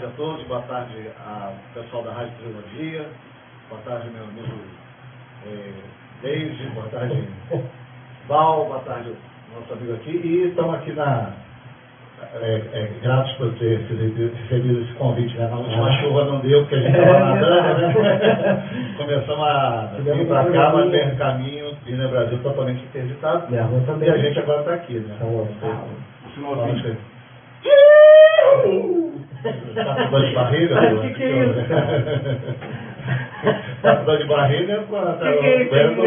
tarde a todos, boa tarde ao pessoal da Rádio Trilogia, boa tarde meu amigo eh, Deise, boa tarde Val, boa tarde nosso amigo aqui. E estamos aqui na, é, é, gratos por ter recebido, esse convite. Né? Na última Ah. chuva não deu, porque a gente É, estava nadando, né? Começamos a vir para cá, mas tem um caminho, Vina Brasil totalmente interditado. Rua também. E a gente agora está aqui, né? Então, ver. Tá dor de? Mas Lu? que que é isso, Tá de barriga? Pô, tá O que, que é isso.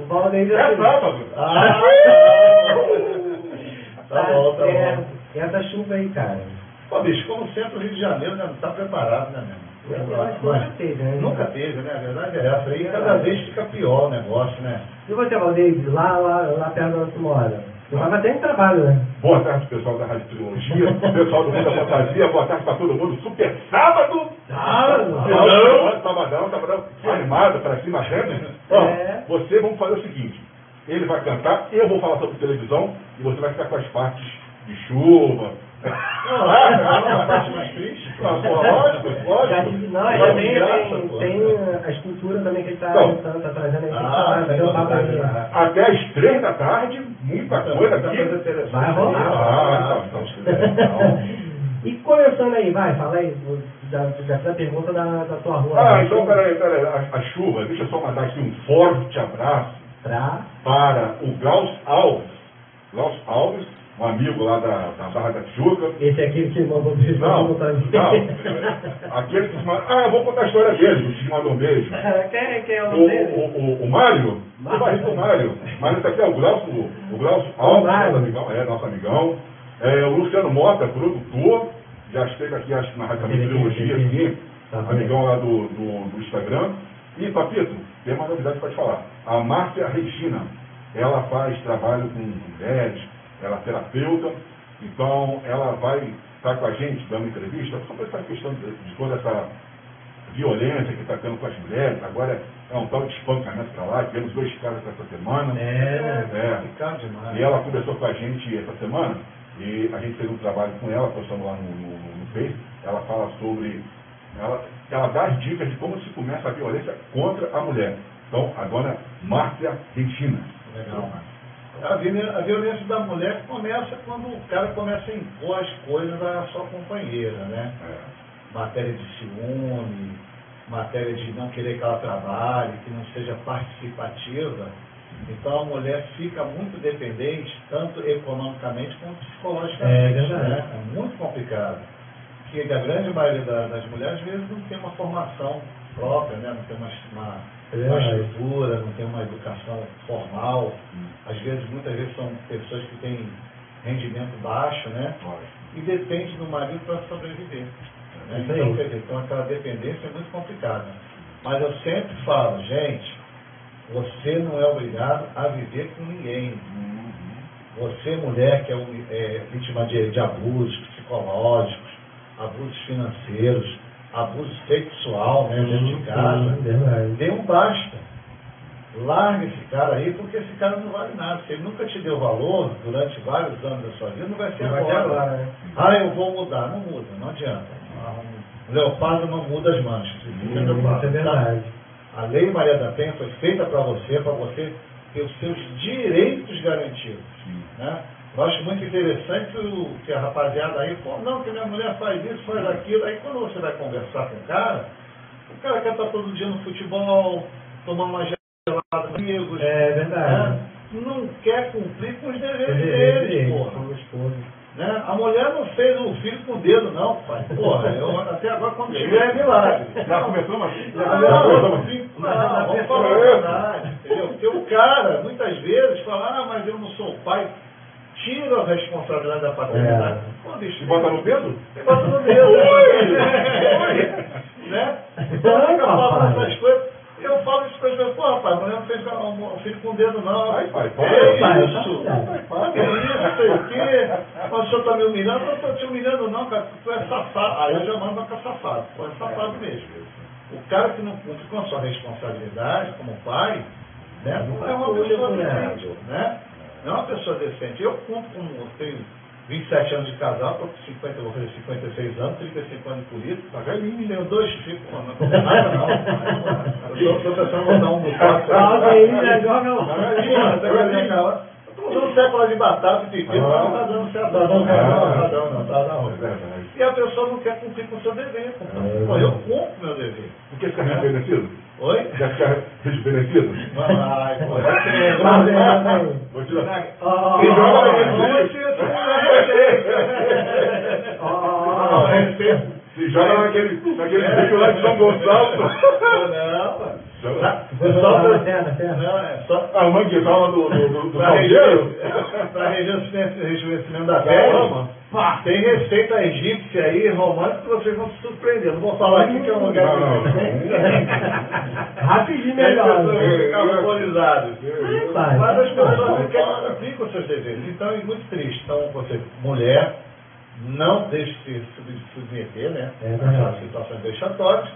O Valdeir já É sábado. Ah, tá bom, tá é, bom. E essa chuva aí, cara? Pô, bicho, como sempre, o Rio de Janeiro né, não está preparado, né, mesmo? nunca teve, né? Nunca teve, né? A verdade é essa. E cada vez fica pior o negócio, né? E você, Valdeir, lá, lá, lá perto da onde mora? Você tava até em trabalho, né? Boa tarde, pessoal da Rádio Trilogia, pessoal do Mundo da Fantasia, boa tarde para todo mundo. Super sábado! Sabadão, sabadão, sabadão. Animado, para cima. Ó, É. você, vamos fazer o seguinte. Ele vai cantar, eu vou falar sobre televisão e você vai ficar com as partes de chuva. A parte mais triste. Lógico, não, já tem, tem, a escultura também que ele tá, Então. tá, trazendo aí. Ah, tá. Até às três da tarde, muita coisa aqui. Vai rolar. Ah, então, então. E começando aí, vai, fala aí, já, já fiz a pergunta da, da tua rua. Ah, então peraí, peraí, a, a chuva, deixa eu só mandar aqui um forte abraço Pra... para o Klaus Alves. Klaus Alves, um amigo lá da, da Barra da Tijuca. Esse aqui que mandou beijo Não, não tá não. Aquele que se manda. Ah, eu vou contar a história dele, que te mandou um beijo. Quem, quem é o O, o, o, o Mário, o barriga do Mário. Mas esse aqui é o Glaucio, o Glaucio Alves, Mário. nosso amigão, é, nosso amigão. É, o Luciano Mota, produtor, já esteve aqui, acho que na Rádio também, Trilogia, aqui, Tá amigão lá do, do, do Instagram. E, Papito, tem uma novidade para te falar. A Márcia Regina, ela faz trabalho com mulheres, ela é terapeuta, então ela vai estar com a gente dando entrevista sobre essa questão de, de toda essa violência que está tendo com as mulheres. Agora é um tal de espancamento para lá, tivemos dois casos essa semana. É, É. Complicado demais. E ela conversou com a gente essa semana e a gente fez um trabalho com ela, postamos lá no, no, no Face. Ela fala sobre. Ela, ela dá as dicas de como se começa a violência contra a mulher. Então, a dona Márcia Regina. Legal. A violência, a violência da mulher começa quando o cara começa a impor as coisas à sua companheira, né? É. Matéria de ciúme, matéria de não querer que ela trabalhe, que não seja participativa. Então a mulher fica muito dependente, tanto economicamente quanto psicologicamente. É verdade. né? É muito complicado. Porque a grande maioria da- das mulheres, às vezes, não tem uma formação própria, né? não tem uma, uma, É uma verdade. estrutura, não tem uma educação formal. Às vezes, muitas vezes são pessoas que têm rendimento baixo, né? E depende do marido para sobreviver. né? Então, quer dizer, então aquela dependência é muito complicada. Mas eu sempre falo, gente, você não é obrigado a viver com ninguém. Você, mulher, que é, é vítima de, de abusos psicológicos, abusos financeiros, abuso sexual né, dentro de casa, Sim, verdade. dê um basta. Larga esse cara aí, porque esse cara não vale nada. Se ele nunca te deu valor durante vários anos da sua vida, não vai ser Não vai ser agora. né? Ah, eu vou mudar. Não muda, não adianta. Um leopardo não muda as manchas. Preocupado, Isso é tá? verdade. A Lei Maria da Penha foi feita para você, para você ter os seus direitos garantidos. Né? Eu acho muito interessante o, que a rapaziada aí, pô, não, que minha mulher faz isso, faz aquilo. Aí quando você vai conversar com o cara, o cara quer estar todo dia no futebol, tomando uma gelada com amigos. É verdade. né? Não quer cumprir com os deveres deles, dele, porra. Né? A mulher não fez o filho com o dedo, não, pai. Porra, eu até agora quando tiver é milagre. Já começamos assim? Não, Já não, começamos assim? não, vamos falar a verdade. Entendeu? Porque o cara, muitas vezes, fala, ah, mas eu não sou pai. Tira a responsabilidade da paternidade. É. Pô, bicho, E bota no dedo? Você bota no dedo. Ui! né? Então fica falando papai. essas coisas. Eu falo isso para as pessoas, pô, rapaz, não fez um filho com o dedo, não. Vai, pai, É vai, pai, isso. vai, pai. Que isso, não sei o quê. Mas o senhor está me humilhando, eu não estou te humilhando, não, cara. Tu é safado. Aí eu já mando para safado. Tu é safado mesmo. O cara que não cumpre com a sua responsabilidade como pai, né, não é uma pessoa decente, né? Não é uma pessoa decente. Eu cumpro como eu tenho 27 anos de casal, estou com 50, vou fazer 56 anos, 35 anos de polícia, Tá velhinho, tenho dois filhos, não é nada não. Eu estou pensando em botar um no quarto. Calma aí, já joga. Eu estou usando século de batata e pepino, mas não está dando certo. Não, não, não, não, não, não, tá É. E a pessoa não quer cumprir com o seu dever. É. Eu cumpro meu dever. Não quer ficar rejuvenescido? Oi? Quer ficar rejuvenescido? Já Vai, vai, vai. Vou ó. respeito. Se joga naquele, naquele vídeo lá de São Gonçalo. Não, Joga- Você Só pra- terra, terra? Não, é só A manguezala do, do, do, do para Salgueiro? rejuvenescimento da pele. Tem receita egípcia aí, romana, que vocês vão se surpreender. Não vou falar aqui que é um lugar Não, não, que Rapidinho as melhor. Mas as pessoas não querem cumprir com seus deveres. Então é muito triste. Então, você, mulher, não deixe se sub- submeter, né? É. Àquelas situações vexatórias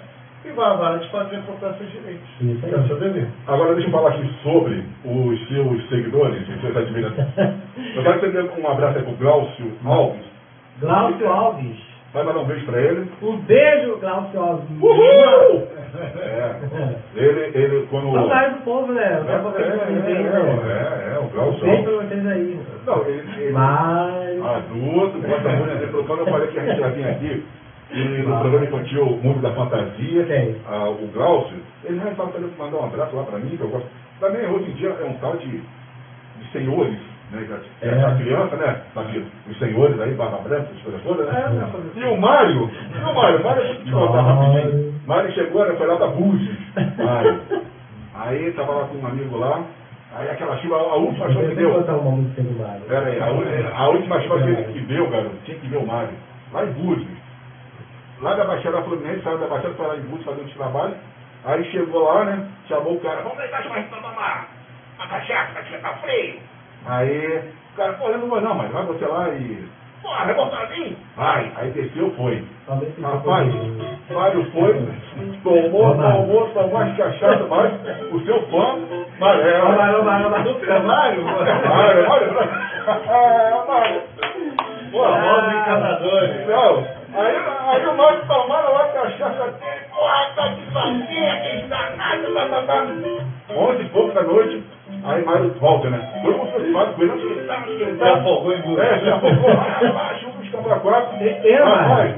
e vá à vara de fazer procurar seus direitos. Isso aí. Que é o seu dever. Agora deixa eu falar aqui sobre os seus seguidores, os seus admiradores. Eu quero entender um abraço aí pro Glaucio Alves. Glaucio Alves. Vai mandar um beijo pra ele. Um beijo, Glaucio Alves. Uhul! É. Ele, ele quando. Saudade do povo, né? É, é, bem, né? é, é, o Glaucio Beijo pra Alves. vocês aí. Não, ele, ele Mas... adulto, gosta muito de quando eu falei que a gente já vinha aqui, e no programa infantil Mundo da Fantasia, ah, o Glaucio, ele já estava querendo mandar um abraço lá pra mim, que eu gosto. Também hoje em dia é um tal de, de senhores, né? já- É. A criança, né? Sabe, os senhores aí, barba branca, essas coisas todas, né? É, E o Mário, e o Mário, o Mário, deixa eu te contar rapidinho. Mário chegou, né, foi lá da Búzios, Mário. Aí tava lá com um amigo lá, aí aquela chuva, a última chuva que deu. botar uma música do Mário. Pera aí, a, a última chuva que que deu, garoto, tinha que ver o Mário, lá em Búzios. Lá da Baixada Fluminense, saiu da Baixada, foi lá em Búzios fazer uns trabalhos. Aí chegou lá, né, chamou o cara, vamos deitar mais pra tomar uma cachaça, que tá frio. Aí, o cara, pô, eu não vou não, mas vai você lá e... Porra, vai voltar mim? Vai. Aí desceu, foi. Rapaz, um- Mário foi, tomou, tomou, tomou as cachaças, mas o seu fã, Mário, Mário, Mário, Mário. Mário? Mário, Mário, Ah, Mário. Pô, Famosos encanadores. Não, aí, aí o Mário tomaram lá a cachaça dele, porra, tá de fazer, que danado, tá, tá, tá. Onze e pouco da noite, aí Mário volta, né? Todo mundo preocupado com ele, Se tá? afogou em. É, se afogou lá, chuva, os cabra quatro. É, é, Rapaz,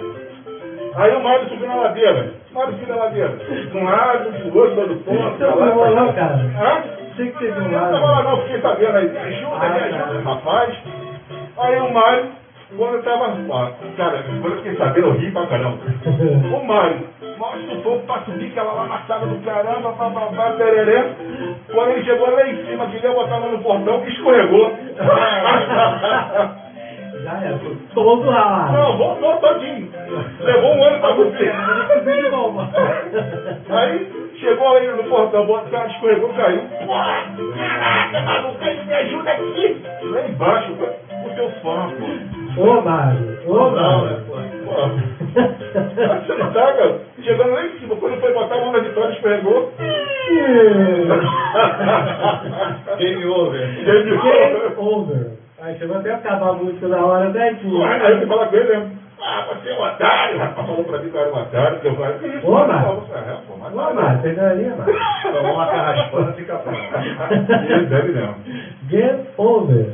Aí o Mário subiu na ladeira. Mário subiu na ladeira. De um lado, do outro, dando ponto, Você não lá, cá. cara? Hã? Sei que você viu Eu não tava lá. não, fiquei sabendo aí. Me ajuda, me Ah, ajuda, rapaz. Aí o Mário, quando eu tava. Cara, quando eu fiquei sabendo, eu ri pra caramba. O Mário, mostra o fogo pra subir, que ela lá na sala do caramba, bababá, tereré. Quando ele chegou lá em cima, queria botar mão no portão, que escorregou. Já era. Todo lá. Não, voltou todinho. Levou um ano pra você. Aí chegou aí no portão, o cara escorregou, caiu. Porra, caraca, maluco, me ajuda aqui. Lá embaixo, o seu fã, pô. Ô, Mário. Ô, Não, né, Mário. pô? Pô, Você não tá, cara? Chegando lá em cima, quando foi botar a mão na vitória, escorregou. Game over. Game Game over. Aí chegou até a acabar a música da hora certinho. Porra, Aí você fala com ele, né? Ah, você é um otário, rapaz. Falou pra mim que eu era um otário, que eu falei? Ô? Mário. É, mas Vou amar, perdeu ali, amar. Tomou uma carraspana, fica pronto. Ele deve mesmo. Get over.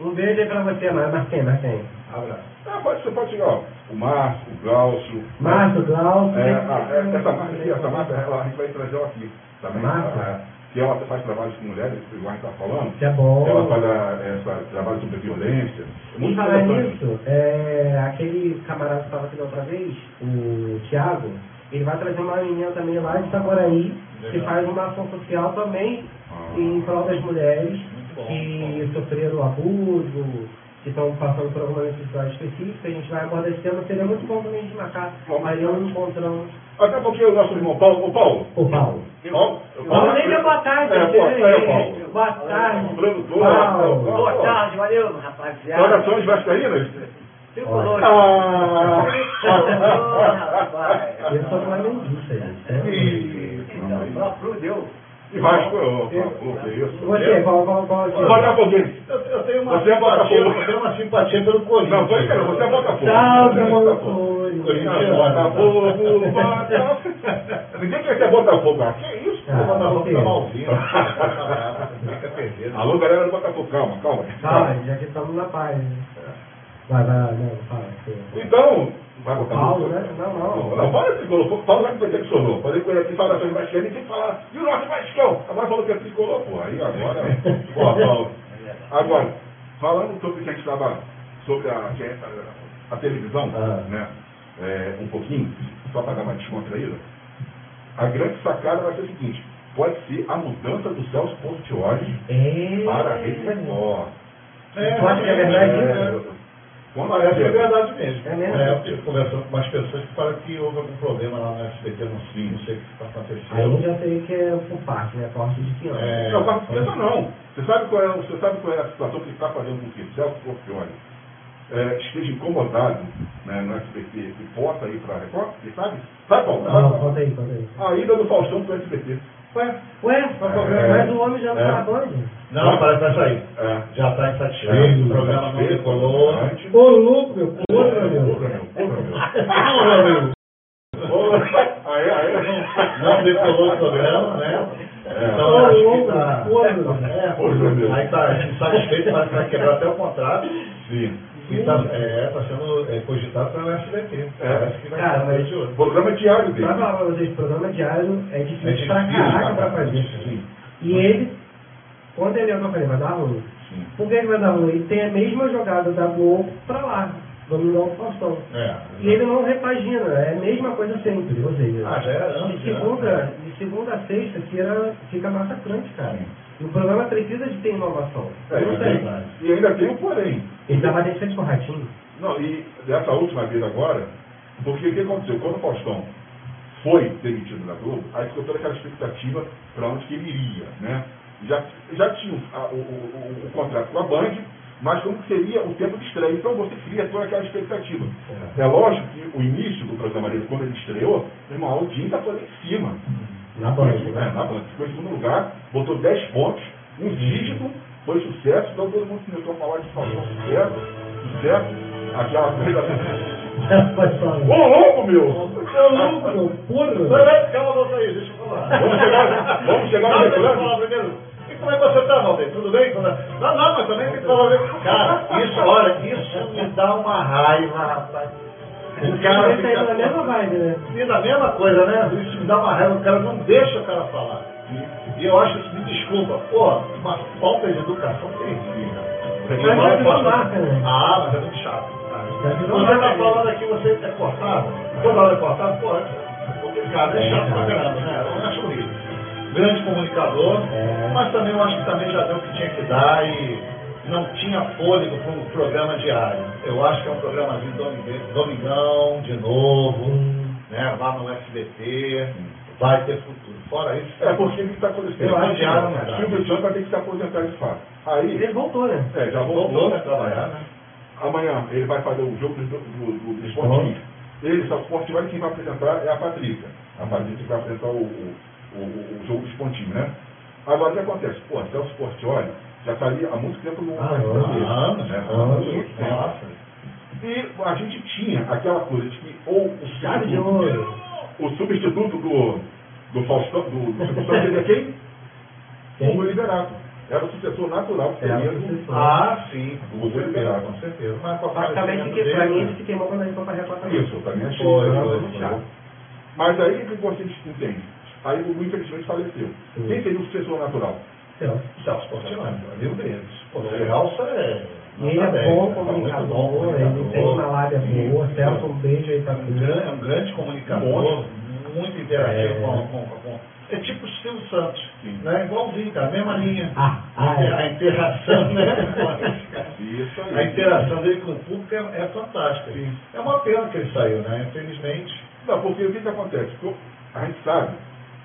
Um beijo aí pra você, Amar. Mas quem, mas quem? Abraço. Ah, pode, você pode chegar, ó. O Márcio, o Glaucio. Márcio, Glaucio. É, ah, é, essa marca aqui, essa marca, ela, a gente vai trazer ela aqui também. É, que ela faz trabalhos com mulheres, igual a gente está falando. Que é bom. Ela faz a, essa, trabalho sobre violência. É E muito falar nisso, é, aquele camarada que estava aqui da outra vez, o Thiago, ele vai trazer uma menina também lá de Itaboraí, que faz uma ação social também Ah. em prol das mulheres Muito bom, que sofreram abuso, que estão passando por alguma necessidade específica. A gente vai abordar esse tema, seria muito bom também de marcar. Vamos. Aí eu encontramos Até porque o nosso irmão Paulo, o Paulo. o Paulo. Paulo, Paulo nem deu boa tarde, É, boa tarde, Paulo. Boa tarde. Produtor, Paulo. Paulo. Boa tarde, valeu, rapaziada. Saudações vascaínas? Ah! Rapaz. Eu sou flamenguista, gente. Ih, Então, próprio Deus. E Vasco, que isso? Você, qual, Botafoguense. Eu, eu tenho uma Você é simpatia, Botafogo. eu tenho uma simpatia pelo Corinthians. Não, foi cara, você é Botafogo. Salve, Você é Botafogo. Não, Botafogo, Botafogo. Ninguém quer ser Botafogo, ah, que isso? Ah, Botafogo tá malzinho. Fica perdido. Alô, galera do Botafogo, calma, calma. Calma, já que estamos na paz. né? Vai, vai, não, fala. você. Então, vai botar Paulo, né? Não, não. Não, fala esse colocou. Paulo já que decepcionou. Falei com ele aqui, fala sobre Vascaíno, tem que falar. E o nosso Vascão? Agora falou que é tricolor, pô. Aí agora. Pô, Paulo. Agora, falando sobre o que a gente estava. Sobre a, é a, a televisão, Ah. né? É, um pouquinho, só para dar uma descontraída. A grande sacada vai ser o seguinte: pode ser a mudança do Celso Portioli É. para a Rede Record. É, Pode que é verdade É? Quando que é é verdade mesmo. É mesmo? eu tive conversando com umas pessoas que falam que houve algum problema lá no SBT, não sei, não sei o que está Aí eu acontecendo. já sei que é por parte, né? Corte de que ano. É. Não, participa não. Você sabe qual é, você sabe qual é a situação que está fazendo com que o Celso Portioli é, esteja incomodado né, no SBT e possa ir para a Record? Você sabe? Sabe, Paulo? Não, Sabe? conta aí, conta aí. A ida do Faustão para o SBT. Ué, Ué, É. mas o homem já não É. tá onde? não, parece que vai sair. É. Já está insatisfeito, o programa não decolou. Ô, louco, meu. Porra, meu. Aí. Não decolou o programa, né? É. Então Ô, acho que tá. É, aí tá insatisfeito, parece que vai quebrar até o contrato. Sim. E tá, é, tá sendo é, cogitado para o SBT. Parece que vai Cara, mas- de outro. Programa diário Pra dele. falar pra vocês, programa diário é difícil, É difícil, pra caraca pra cara. fazer. Sim. E ele, quando ele é o que eu falei, vai dar ruim. Sim. Por que ele vai dar ruim? Ele tem a mesma jogada da Globo pra lá, dominar o Faustão. É. E ele não repagina, é a mesma coisa sempre, ou seja, Ah, já era antes. de, segunda, de segunda a sexta fica, fica massacrante, cara. E o programa precisa de ter inovação. É, não e, tem- e ainda tem um porém. Ele tava de frente com o Ratinho. Não, e dessa última vez agora, porque o que aconteceu? Quando o Faustão foi demitido da Globo, aí ficou toda aquela expectativa para onde que ele iria, né? Já, já tinha a- o, o- o- contrato com a Band, mas como que seria o tempo de estreia? Então você cria toda aquela expectativa. É lógico que o início do programa dele, quando ele estreou, irmão, a audiência foi lá em cima. Na Band, É, né? na Band. Ficou em segundo lugar, botou 10 pontos, um dígito, foi sucesso, então todo mundo começou a falar de Faustão, sucesso, sucesso, aquela coisa. Ô louco, meu! Ô, louco, meu, porra. Calma, volta aí, deixa eu falar. Vamos chegar, vamos chegar no reclame? E como é que você tá, Valdir? Tudo bem? Não, não, mas também tem que falar. Cara, isso, olha, isso me dá uma raiva, rapaz. O cara aí fica... na mesma vibe, né? E da mesma coisa, né? Isso me dá uma raiva, o cara não deixa o cara falar. E eu acho isso, me desculpa, pô, uma falta de educação terrível. Você Mas virou posso- marca, né? Ah, mas é muito chato. Já virou Você tá falando aqui, você é cortado. Toda hora é cortado, pô, é complicado, é chato pra caramba, né? Eu acho horrível. Grande comunicador, É. mas também eu acho que também já deu o que tinha que dar e não tinha fôlego para um programa diário. Eu acho que é um programazinho domingão, de novo, né? Lá no SBT, vai ter. Fora isso, É porque o que está acontecendo? Eu acho que. Silvio Santos vai ter que se aposentar de fato. Aí, Ele voltou, né? é, já voltou voltou. a trabalhar, né? Amanhã ele vai fazer o jogo do, do, do, do esportivo. Ele, só o esportivo, quem vai apresentar é a Patrícia. A Patrícia que vai apresentar o, o, o, o jogo do esportivo, né? Agora o que acontece? Pô, até o Sportioli já está ali há muito tempo no Ah, anos, né? muito tempo. E a gente tinha aquela coisa de que ou o substituto, o substituto do, do Faustão, do, do Santos, ele é quem? Quem? O Liberato. Era o sucessor natural que o seria do... Ah, sim, O certeza, Liberado. com certeza. Mas com a Mas também falecimento fiquei, pra mim, se queimou quando a gente foi pra Record também. Isso, eu também achei Foi, foi. Mas aí o que você entende? Aí o Lu, infelizmente, faleceu. Sim. Quem seria o sucessor natural? Celso. Mil vezes. Pô, o Celso é... E ele é bom 10, tá muito comunicador, bom ele tem uma lábia boa. Celso, um beijo aí pra É um mim. grande, é um grande comunicador. Muito interativo É. com, com, com- É tipo o Silvio Santos, Sim. né? igualzinho, cara, mesma linha. Ah, ah, é. A interação, né? Isso aí. A interação dele com o público é, é fantástica. Sim. É uma pena que ele saiu, né? Infelizmente. Não, porque o que, que acontece? A gente sabe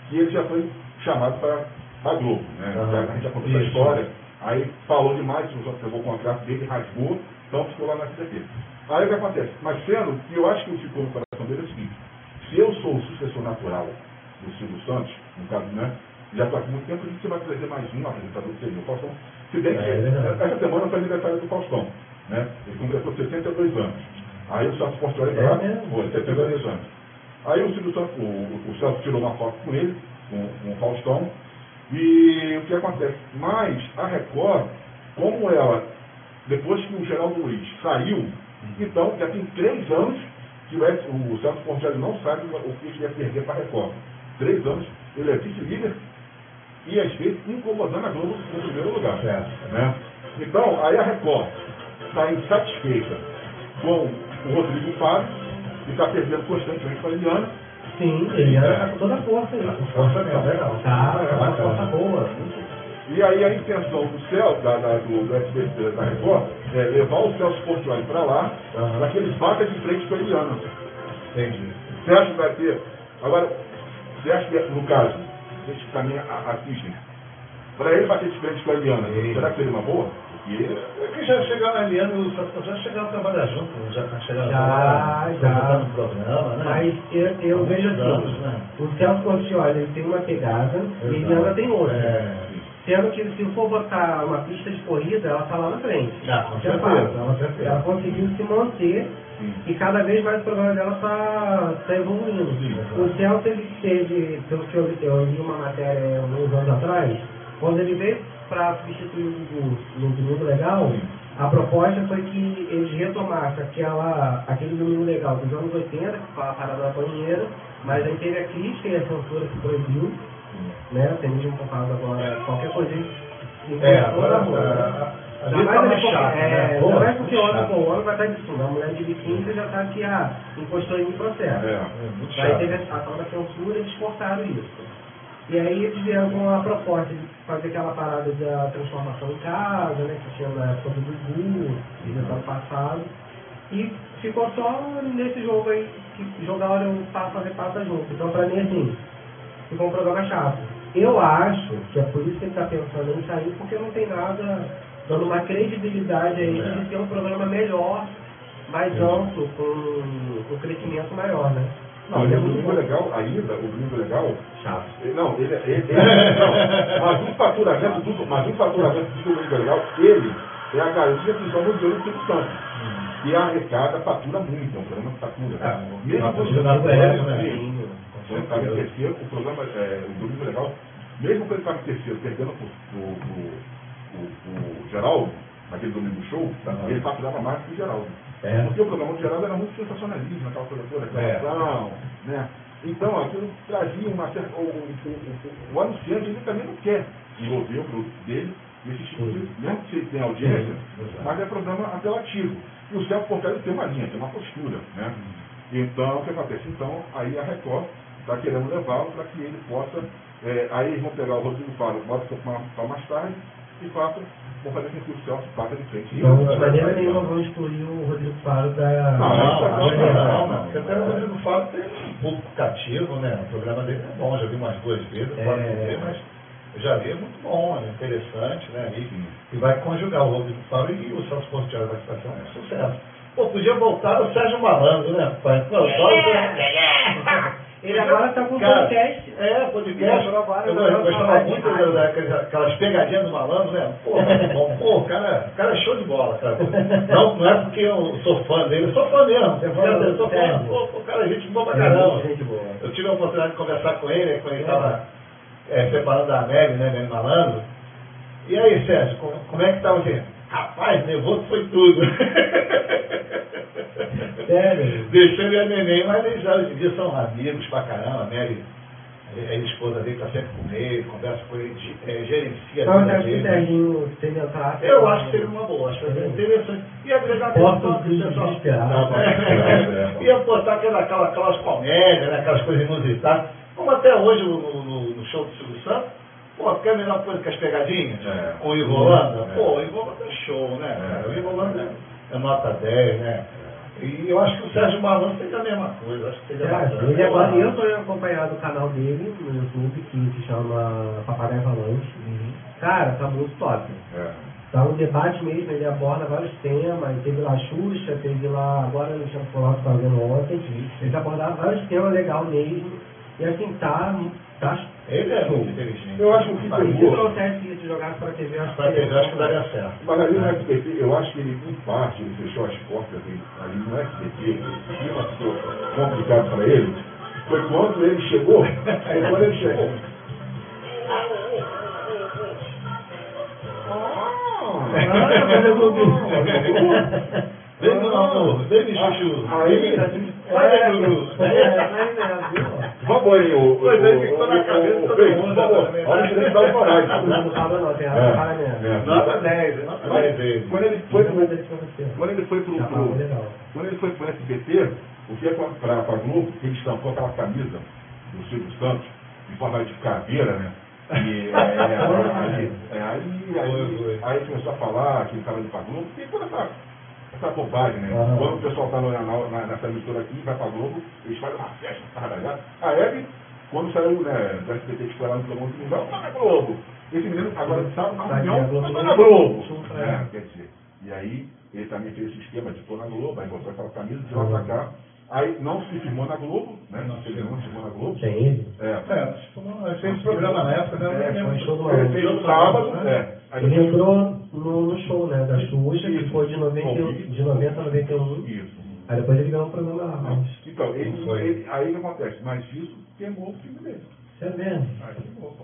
que ele já foi chamado para a Globo, né? Aham. A gente já contou Isso. história, aí falou demais, pegou o contrato dele, rasgou, então ficou lá na SBT. Aí o que acontece? Mas sendo que eu acho que o que ficou no coração dele é o seguinte, se eu sou o sucessor natural do Silvio Santos, no caso, né? Já estou aqui muito tempo, a gente vai trazer mais um apresentador que seria o Faustão. Se bem que É verdade. essa semana foi aniversário do Faustão, né? Ele completou 62 anos. Aí o Celso Portioli É lá, mesmo? foi, 72 anos. Aí o Silvio Santos, o, o Celso tirou uma foto com ele, com, com o Faustão, e o que acontece? Mas a Record, como ela, depois que o Geraldo Luiz saiu, então já tem três anos que o, S- o Celso Portioli não sabe o que ele ia perder para a Record. Três anos, ele é vice-líder e às vezes incomodando a Globo no primeiro lugar. Certo. Né? Então, aí a Record está insatisfeita com o Rodrigo Fábio, que está perdendo constantemente para a Eliana, Sim, ele era com toda a força aí. Com força mesmo, legal. Tá, É, uma bacana. força boa. E aí a intenção do céu, da, da- do, do SBT, da Record, é levar o Celso Portioli para lá, para que ele bata de frente com a Eliana. Entendi. Você acha que vai ter? Agora, você acha que, no caso, deixa eu também a, a Disney, para ele bater de frente com a Eliana, Sim. será que seria uma boa? Porque É que já chegaram a Eliana e o Santos já chegaram a trabalhar junto, já chegaram Já, a trabalhar, já. apresentando o programa, né? Mas eu, eu vejo assim, anos, né? o Celso Portioli ele tem uma pegada e a Exato. Eliana tem outra. É. Sendo que se for botar uma pista de corrida, ela tá lá na frente. Com Isso é certeza, com certeza. Ela conseguiu se manter Sim. e cada vez mais o programa dela tá, tá evoluindo. Sim. O Celso ele teve, pelo que eu, eu li uma matéria uns anos atrás, quando ele veio para substituir o Gugu no Domingo Legal, a proposta foi que eles retomassem aquela, aquele Domingo Legal dos anos 80, que foi a parada da banheira, mas aí teve a crítica e a censura que proibiu, né? Mesmo por causa agora, qualquer coisa É, agora a rua. mais tá ele mais chata, é, né? Pô, mais porque o chato. ano com o ano vai estar de fundo. A mulher de biquíni você já sabe que ah, encostou em processo. É. É muito Aí chato. teve a tal da censura e eles cortaram isso. E aí eles vieram com a proposta de fazer aquela parada da transformação em casa, né? Que tinha na época do Gugu, do ano passado. E ficou só nesse jogo aí, que jogar hora um passa repassa junto. Então pra mim assim, ficou um programa chato. Eu acho que é por isso que ele está pensando em sair, porque não tem nada dando uma credibilidade a ele É. de ter um programa melhor, mais amplo, com um crescimento maior, né? Não, ele é o muito bom. legal, ainda, o domingo legal, Chato. não, ele, ele, ele não, mas um faturamento do, mas um faturamento do domingo legal, ele é a garantia que só no dinheiro do Silvio Santos. E a arrecada fatura muito, é um programa que fatura. Ah, Mesmo uma quando possibilidade é, né? Sim. Quando estava em terceiro, o programa, é, o Domingo Legal, mesmo quando ele estava em terceiro, perdendo pro Geraldo, naquele domingo show, Aham. ele faturava mais que o Geraldo. É. Porque o programa do Geraldo era muito sensacionalismo, aquela coisa toda, É. aquela né? Então, aquilo trazia uma certa. O, o, o, o- o anunciante ele também não quer envolver o produto dele nesse tipo de. Mesmo que ele tenha audiência, Sim, exato. mas é programa apelativo. E o Celso Portela tem uma linha, tem uma postura, né? Então, o que acontece? Então, aí a Record está querendo levá-lo para que ele possa. é, aí eles vão pegar o Rodrigo Faro, bota para mais tarde e façam, vão fazer com que o Celso bata de frente. Então, de é maneira nenhuma vamos excluir o Rodrigo Faro da. Não, Não, que não, não, até o Rodrigo Fábio tem um público cativo, né? O programa dele é bom, já vi umas duas vezes, É. pode ver, mas eu já vi, é muito bom, é interessante, né? E, e vai conjugar o Rodrigo Fábio e o Celso Portioli vai ser um sucesso. Pô, podia voltar o Sérgio Malandro, né, pai? Pô, só o Sérgio- Ele agora tá com Cara, podcast. É, podcast. Agora Eu vai gostava de muito rádio. daquelas aquelas pegadinhas do malandro, né? Pô, bom, pô, o cara, o cara é show de bola, cara. Não, não é porque eu sou fã dele, eu sou fã mesmo. Você é fã? Eu sou fã, pô, o cara é gente boa pra caramba. Eu tive a oportunidade de conversar com ele quando ele estava preparando a Amélie, né, Amélie Malandro. E aí, Sérgio, como, como é que tá você? Rapaz, nervoso foi tudo. Sério? Deixou ele a neném, mas eles já hoje em dia são amigos pra caramba. Mary, a esposa dele tá sempre com ele, conversa com ele, é, gerencia a Então, vida dele. Teve. Eu acho que seria uma boa, acho que seria interessante. E agregar pessoal- desesperados. É, Ia botar aquela, aquela, aquelas comédias, né, aquelas coisas inusitadas. Como até hoje no, no- no show do Silvio Santos. Pô, que é a melhor coisa que as pegadinhas? É. Com o Ivo Holanda. É. Pô, o Ivo Holanda é show, né? É. cara? O Ivo Holanda é, é nota 10, né? E eu acho que o Sérgio Malandro fez a mesma coisa. Acho que É, bacana. ele agora, acho. eu tô acompanhado o canal dele no YouTube, que se chama Papagaio Falante. Uhum. Cara, tá muito top. É. Tá um debate mesmo, ele aborda vários temas, teve lá a Xuxa, teve lá, agora ele tinha falado fazendo ontem, ele abordaram vários temas legais mesmo, e assim, tá, tá Ele é muito inteligente. Eu acho que Tá foi Se trouxesse isso jogasse pra TV, acho Pra TV, acho que daria certo. Mas ali no SBT, eu acho que ele, em parte, ele fechou as portas ali, ali no SBT, o clima ficou complicado para ele, foi quando ele chegou, foi quando ele chegou. Ah, ver. Vem, meu amor, vem, meu chuchu. Aí, Vai, Gugu. vamos aí, o. Pois é, ficou na cabeça o, o, todo Pedro, mundo, olha que ele vai parar. Não, não fala não, tem É, para mesmo. é. Nota 10, nota 10 dele. Quando ele foi quando ele foi pro, quando ele foi pro SBT, o que é pra, pra, pra Globo, ele estampou aquela camisa do Silvio Santos, em forma de caveira, né? E, é, aí, aí, aí, começou a falar que ele estava indo pra Globo, tem toda essa, essa bobagem, né? Aham. Quando o pessoal tá no- na, na, nessa mistura aqui, vai pra Globo, eles fazem uma festa, tá? A Hebe, quando saiu né, do SBT, que foi lá no programa do Mundão, tá na Globo. Esse menino agora de sábado na Vai reunião, ver a Globo tá na Globo. É, ele. quer dizer, e aí ele também fez esse esquema de pôr na Globo, aí botou aquela camisa de lá pra cá. Aí não se firmou na Globo, né? Não se firmou, não se firmou na Globo. Tem ele? É, É, não, fez esse programa na época, né? É, fez no sábado, é. Aí Ele entrou no, no show, né, da Xuxa, que Isso. foi de 90, de 90 a 91. Isso. Aí depois ele ganhou um programa lá. Não. Então, ele, Foi. ele- aí o que acontece? Mas isso queimou o filme dele. Você é mesmo? Aí queimou, pô.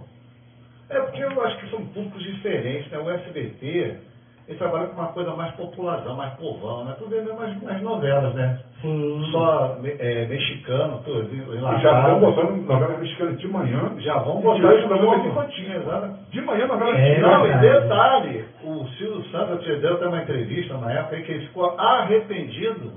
É porque eu acho que são públicos diferentes, né? O SBT, ele trabalha com uma coisa mais popularzão, mais povão, né? Tu vê mesmo as, as novelas, né? Sim. Só é, mexicano, tudo, E já enlatado. estão botando novela mexicana de manhã. Já vão E botar tirando isso de no novo. picotinho, exato. De manhã novela É. Não, e detalhe, o Silvio Santos te deu até uma entrevista na época em que ele ficou arrependido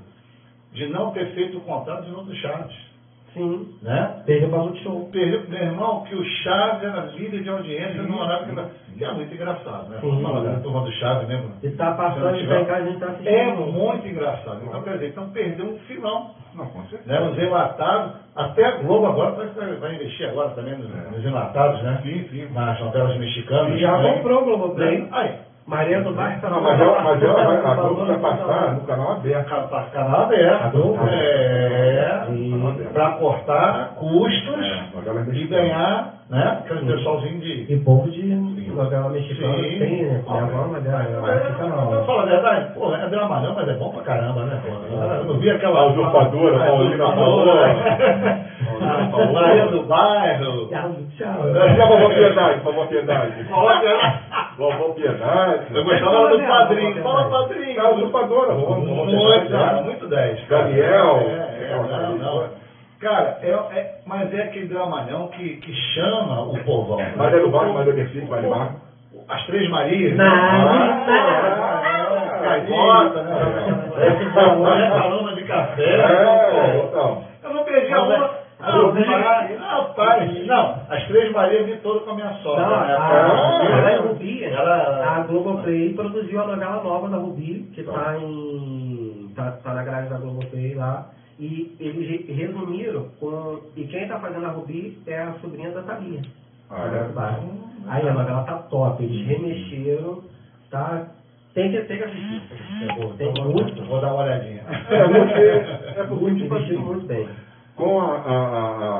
de não ter feito o contrato de novo do Chaves. Sim. Né? Perdeu para Multishow. Perdeu, meu irmão, que o Chaves era líder de audiência no horário que que é muito engraçado, né? Sim. Fala da turma do Chaves mesmo. E tá passando de casa, a gente tá assistindo. É muito engraçado. Então, quer dizer, então perdeu um filão. Não, com certeza. Né? Nos enlatados, até a Globo agora parece que vai, investir agora também nos, É. nos enlatados, né? Sim, sim. Nas novelas mexicanas. E já né? comprou o Globoplay. Aí, Maria do Não, mas ela, mas ela vai, a Globo vai passar no canal aberto. Canal aberto. A Globo? É. Para cortar custos É, novela e ganhar, né? Aquele pessoalzinho de. E povo de novela mexicana Sim. tem, né? Com a avó, mas é, é, Mas, não. falo a verdade, pô, é dramalhão, mas é bom pra caramba, né? Pô, eu não vi aquela. A usurpadora, Paulina usurpadora. Maria do Bairro. Tchau, tchau. E a vovó Piedade, vovó Piedade. Vovó Piedade. Eu gostava do padrinho. Fala, padrinho. A usurpadora, vovó Muito, ah, muito 10. cara. Gabriel. É, é, não, não. Cara, é, é- mas é aquele dramalhão que, que chama o povão. Mas é do bairro, mas é Mercedes, de bairro. As Três Marias. Não, Ah, não. Caipota, né? É, de café. É, então. Eu não perdi a uma. Ah, Rapaz, rapaz, não, as Três Marias vi todo com a minha sogra. Não, né? a, Ah, ela é Rubi, ela- a Globoplay produziu a novela nova da Rubi, que tá em. tá, tá na grade da Globoplay lá. E eles re- resumiram com. E quem tá fazendo a Rubi é a sobrinha da Thalia. Ah, é? Aí a novela tá top, eles remexeram, tá. Tem que, tem que assistir. Tem Vou- muito. Vou dar uma olhadinha. É, porque, é porque, Muito, tipo assim, muito bem. Com a, a, a,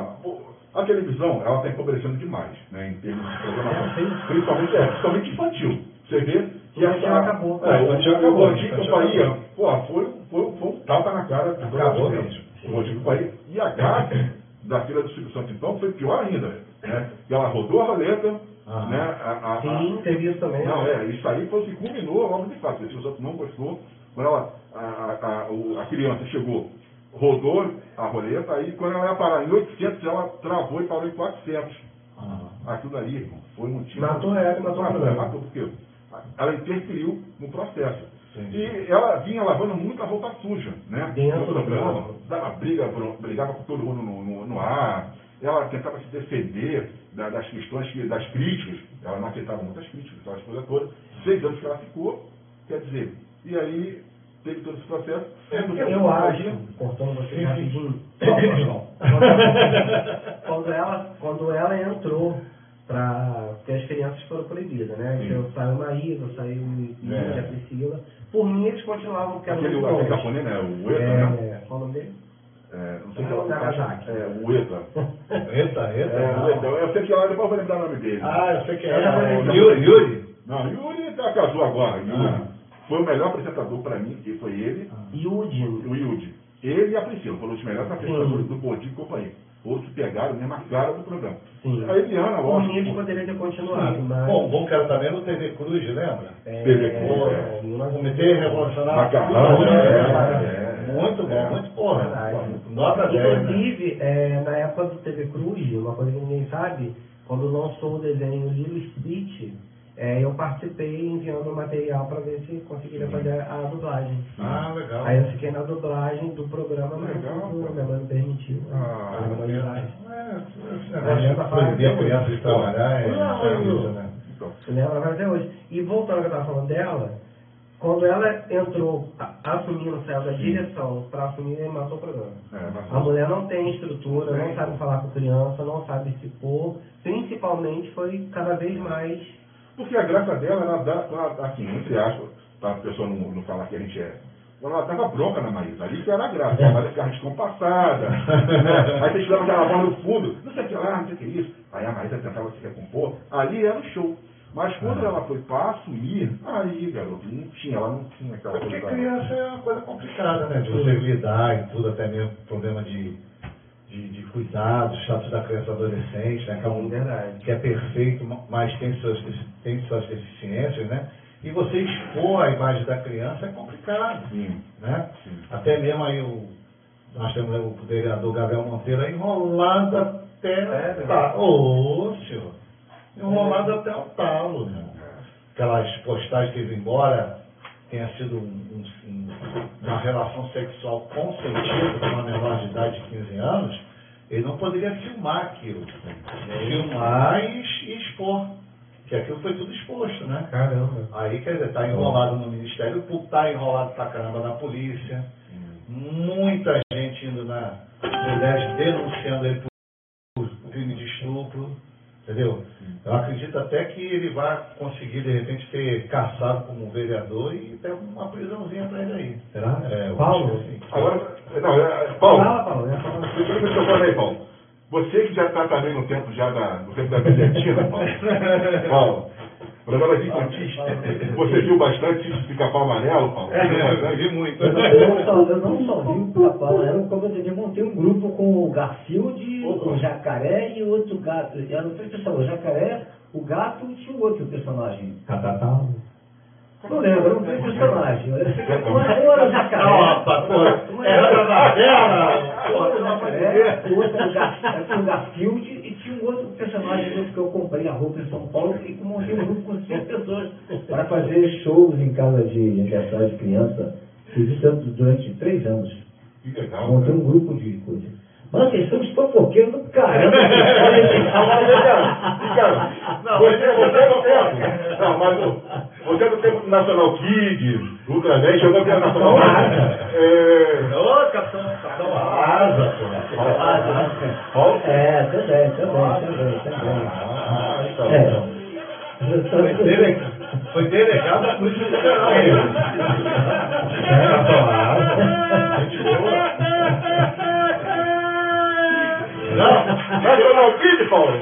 a, a televisão, ela está empobrecendo demais, né, em termos de programação. Principalmente, é, principalmente infantil. Você vê que O infantil acabou. É, o infantil Antigo acabou, o Antigo infantil Bahia, pô, foi, foi, foi um tapa na cara do Acabou. O Antigo Bahia. E a gata da fila do Silvio Santos, então, foi pior ainda. Né? E ela rodou a roleta, Ah. né? A, a, a- Sim, teve isso também. não, é, isso aí foi o que culminou logo de fato. Se o Santos não gostou, quando ela, a, a, a, a criança chegou, rodou a roleta, aí quando ela ia parar em 800, ela travou e parou em 400. Ah. Aquilo ali, irmão, foi motivo. Matou ela matou o matou, porque ela interferiu no processo. Sim. E ela vinha lavando muita roupa suja, né? Dentro do programa, dava briga, brigava com todo mundo no, no- no ar. Ela tentava se defender da- das questões, que- das críticas. Ela não aceitava muitas críticas, aquelas coisas todas. Seis anos que ela ficou, quer dizer, e aí teve todo esse processo. sendo que Eu ela- acho, cortando você rapidinho, quando ela, quando ela entrou para porque as crianças foram proibidas, né? Sim. Então, saiu Maísa, saiu É. A Priscila. Por mim, eles continuavam porque Aquele, muito aquele bons. japonês, né? O Eta, né? É, qual o nome dele? É, não sei se É o Nagasaki. É, o Eta. Eita, eita. É, o Eta. Eu sei que ela, depois eu vou lembrar o nome dele. Ah, eu sei que é. É, o Yuri, Yuri. Não, Yuri tá, casou agora. Yuri. Ah. Foi o melhor apresentador para mim, que foi ele, Yudin. o Yudi. Ele e a Priscila, foram os melhores apresentadores do Bordinho e Companhia. Outros pegaram mesmo a cara do programa. Sim. A Eliana, lógico. eles poderiam ter continuado, mas... Bom, bom que era também no TV Cruz, lembra? é, TV Cruz, é, O Comitê Revolucionário. Macarrão, Muito é, bom. é, Muito bom, é. muito porra. Verdade. Nota 10. né? Inclusive, é, na época do TV Cruz, uma coisa que ninguém sabe, quando lançou o desenho Little Stitch, é, eu participei enviando material para ver se conseguiria fazer a dublagem. Ah, legal. Aí eu fiquei na dublagem do programa, mas Legal, o mãe não permitiu. Ah, a maioridade. É, esse Mas negócio essa de proibir a criança de trabalhar é terrível, não. né? Eu lembro até hoje. E voltando ao que eu estava falando dela, quando ela entrou, assumindo, saiu da direção para assumir, matou o programa. é, A mulher não tem estrutura, não Sim. sabe falar com criança, não sabe se pôr. Principalmente foi cada vez mais. Porque a graça dela, ela dá, ela, assim, entre aspas, para a pessoa não, não falar que a gente é. Ela dava bronca na Maísa, ali que era a graça, a Maísa ficava descompassada, né? aí você tirava aquela voz no fundo, não sei o que lá, não sei o que isso, aí a Maísa tentava se recompor, ali era o show. Mas quando ela foi para assumir, aí, garoto, não tinha, ela não tinha aquela Porque coisa. criança é uma coisa complicada, né? De você lidar e tudo, até mesmo problema de, de, de cuidado, status da criança adolescente, né? Que é, um, verdade. que é perfeito, mas tem suas, tem suas deficiências, né? E você expor a imagem da criança é complicado, Sim, né? sim. Até mesmo aí o, nós temos o vereador Gabriel Monteiro enrolado até É, o talo. Ô, senhor. Enrolado até o talo, né? Aquelas postagens que ele, embora tenha sido um- um- uma relação sexual consentida com uma menor de idade de 15 anos, ele não poderia filmar aquilo. Filmar e, expor. Que aquilo foi tudo exposto, né? Caramba. Aí, quer dizer, está enrolado no Ministério Público, está enrolado pra caramba na polícia. Muita gente indo na mulheres denunciando ele por crime de estupro. Entendeu? Eu acredito até que ele vai conseguir, de repente, ser caçado como vereador e ter uma prisãozinha para ele aí. Será? É, Paulo? acho que sim. Agora, não, é, Paulo, Fala, Paulo. Deixa eu eu falei, Paulo. Você que já está também no tempo já da, no tempo da bilhetina, Paulo. Paulo, programas infantis, você viu bastante isso de pica-pau amarelo, Paulo? Viu É, bastante? vi muito. Eu não, eu não só, eu não só vi o Pica-Pau, era como eu dizia, montei um grupo com o Garfield, o Jacaré e outro gato. Eram três pessoas, o Jacaré, o gato e tinha um outro personagem. Catatá. Não lembro, eram três personagens. Eu sei que um era um era o Jacaré. Nossa, pô, um era da novela, o o Garfield e tinha um outro personagem que eu comprei a roupa em São Paulo e montei um grupo com cinco pessoas para fazer shows em casa de aniversário de criança. Fiz isso durante três anos. Que legal. Montei um grupo de coisas. Mas vocês são fofoqueiros do caramba. Cara, Não, mas você é do tempo. Não, mas o- você é do tempo do Nacional Kid, Ultraman, jogou pela Nacional é, Ô, Capitão, Capitão Asa, pô. Paulo? É, também, também, também, também. Ah, então. É. Foi, dele, foi delegado da Polícia Federal. É, Capitão Asa. Gente boa. jogar o Kid, Paulo?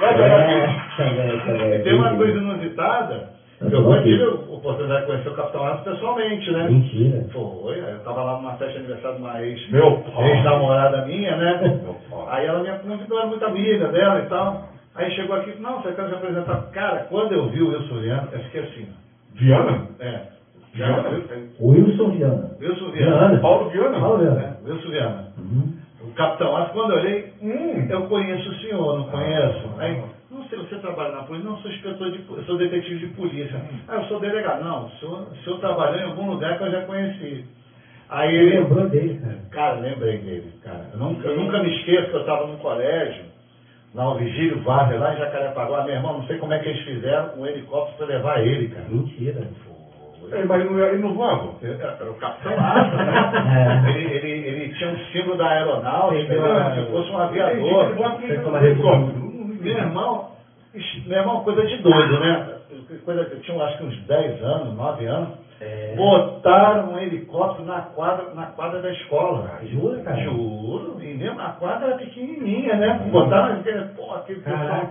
Vai o? É. E tem uma coisa inusitada. Eu aqui. tive a oportunidade de conhecer o Capitão Aço pessoalmente, né? Mentira. Foi, eu tava lá numa festa de aniversário de uma ex, Meu ex-namorada minha, né? Aí ela me convidou, era muito amiga dela e tal. Aí chegou aqui, não, você quer me apresentar? Cara, quando eu vi o Wilson Viana, eu fiquei assim, Viana? é. Viana? Wilson Viana. Wilson Viana. Paulo Viana? Paulo Viana. É, Wilson Viana. Uhum. O Capitão Aço, quando eu olhei, Hum. eu conheço o senhor, não conheço? Aí, não sei, você trabalha na polícia? Não, sou inspetor de eu sou detetive de polícia. Ah, eu sou delegado. Não, o senhor, o senhor trabalhou em algum lugar que eu já conheci. Aí Ele lembrou dele, cara. cara, lembrei dele, cara. Eu nunca, eu nunca me esqueço que eu estava no colégio, na Vigílio Vargas, lá em Jacarepaguá, meu irmão, não sei como é que eles fizeram um helicóptero para levar ele, cara. Mentira. É, mas ele não, ele não voava? Era o Capitão Asa, né? É. Ele, ele, ele tinha um símbolo da aeronáutica, né? se fosse um aviador. Meu irmão, meu irmão, coisa de doido, né? Coisa, eu tinha acho que uns 10 anos, 9 anos. É. Botaram um helicóptero na quadra, na quadra da escola. Jura, cara? Juro, e mesmo a quadra era pequenininha, né? Botaram aquele, pô, aquele pessoal,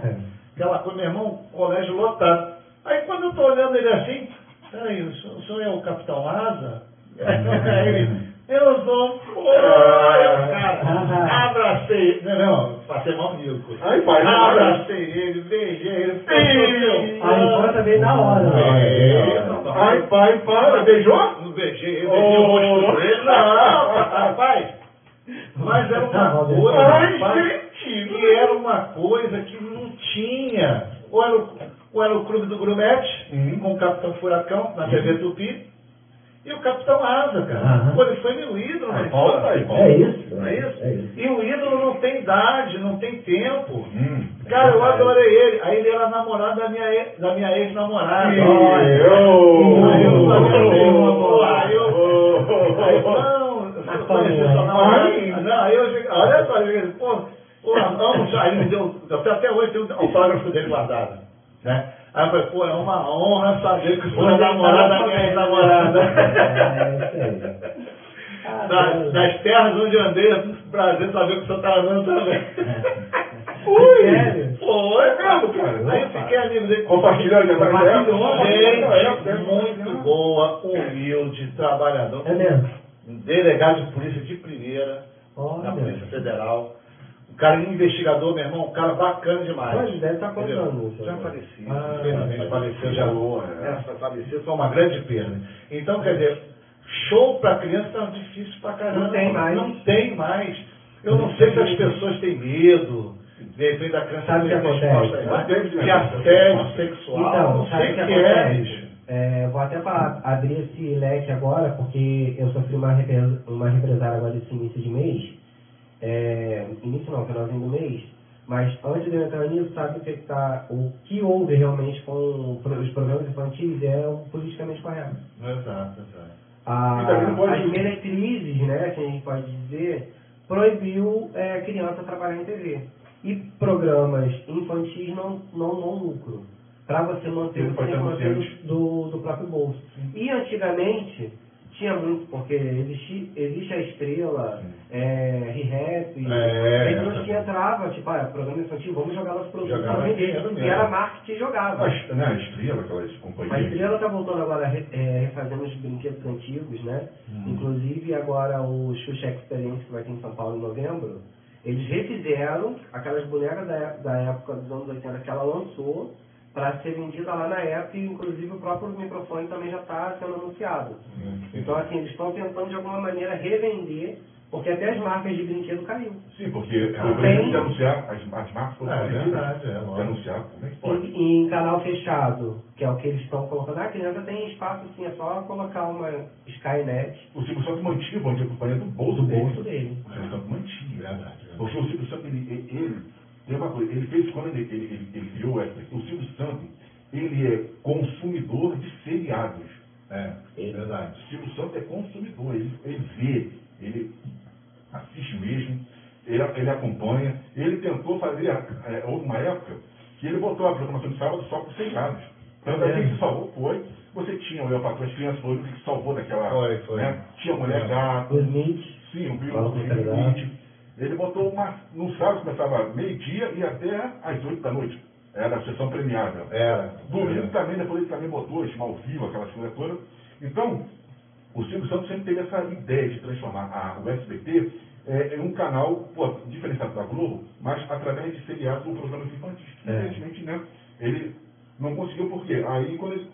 aquela coisa, meu irmão, colégio lotado. Aí quando eu tô olhando ele assim, peraí, o senhor, é o Capitão Asa? Aí ele, eu sou, eu, cara, abracei, não, não, passei mal mico. Pai, não, Abracei ele, beijei ele, Ih, A infância veio na hora, né? Ai, pai, para. Beijou? não beijei ele, beijei o rosto dele, não, rapaz. Mas era uma coisa, Ai, gente. que era uma coisa que não tinha. Ou era o, ou era o Clube do Grumete, Uhum. com o Capitão Furacão, na TV Tupi, e o Capitão Asa, cara. Aham. Pô, ele foi meu ídolo, Ai, né? Paulo tá aí, Paulo. É isso. Não é isso? É isso. E o ídolo não tem idade, não tem tempo. Hum. Cara, eu adorei ele. Aí ele era namorado da minha, ex- da minha ex-namorada. Aí eu. Aí eu. Aí, não, eu conheci sua namorada. Ai. Não, aí eu cheguei, olha só, eu pô, pô, amo, aí ele me deu, até, até hoje tem o autógrafo dele guardado, né? Aí eu falei, pô, é uma honra saber que é namorada da minha ex-namorada. É aí. Das, das terras onde eu andei, é um prazer saber que o senhor tá andando também. Ui. Sério? Foi, mesmo, cara? Aí eu fiquei amigo dele. Compartilhando, já tá Gente, muito boa, humilde, trabalhador. É mesmo? Delegado de polícia de primeira, Olha. na Polícia Federal. Cara investigador, meu irmão, um cara bacana demais. Mas deve estar quantos Entendeu? anos, Já falecido, Ah, infelizmente faleceu já. boa, é. Essa faleceu foi uma grande perda. Então, quer dizer, show para criança tá difícil pra caramba. Não tem mais. Não tem mais. Eu não sei se as pessoas têm medo, de repente a criança Sabe que acontece? exposta a isso. Mas teve, né? que assédio sexual, Então, não sei o que que é, bicho. É, vou até pra abrir esse leque agora, porque eu sofri uma, repre- uma represária agora esse início de mês. É, início não, finalzinho do mês. Mas antes de entrar nisso, sabe o que, tá, o que houve realmente com os programas infantis é o politicamente correto. Exato, exato. A, as diretrizes, né, que a gente pode dizer, proibiu é, criança trabalhar em TV. E programas infantis não, não, não lucro. Para você manter, manter anunciante. do, do próprio bolso. E antigamente tinha muito, porque existe, existe a estrela, é, re-rap, É. então que entrava, tipo, ah, programa infantil, vamos jogar nosso produto Jogava para vender. E era marketing e jogava. A, né, a estrela, aquelas A companhias. Estrela está voltando agora a é, refazendo os brinquedos antigos, né? Uhum. Inclusive agora o Xuxa Experience que vai ter em São Paulo em novembro, eles refizeram aquelas bonecas da, da época dos anos 80 que ela lançou para ser vendida lá na época e inclusive o próprio microfone também já está sendo anunciado. Então assim, eles estão tentando de alguma maneira revender, porque até as marcas de brinquedo caiu. Sim, porque é obrigado tem- de anunciar as, as marcas foram É verdade, é anunciar. Como é que pode? Em, em canal fechado, que é o que eles estão colocando, a criança tem espaço sim, é só colocar uma Skynet O Silvio Santos mantinha o Bom Dia Companhia do bolso do dele. bolso dele. O Silvio Santos mantinha. Verdade, verdade. Porque o Silvio Santos, ele, ele, ele tem uma coisa, ele fez quando ele, ele, ele, ele criou essa. O Silvio Santos, ele é consumidor de seriados. É, verdade. O Silvio Santos é consumidor, ele, ele vê, ele assiste mesmo, ele, ele acompanha. Ele tentou fazer, é, houve uma época que ele botou a programação de sábado só com seriados. Tanto É. é que se salvou foi. Você tinha o Eu Patrão as Crianças, foi o que salvou daquela. Foi, foi. Né? Tinha Mulher É. Gato, O Smith, sim, o Bill Ele botou uma. No sábado começava meio-dia e até às 8 da noite. Era a sessão premiada. Era. Domingo também, depois ele também botou esse ao vivo, aquelas coisas todas. Então, o Silvio Santos sempre teve essa ideia de transformar a, o SBT é, em um canal, pô, diferenciado da Globo, mas através de seriados ou programas infantis. É. Infelizmente, né? Ele não conseguiu por quê? Aí quando ele-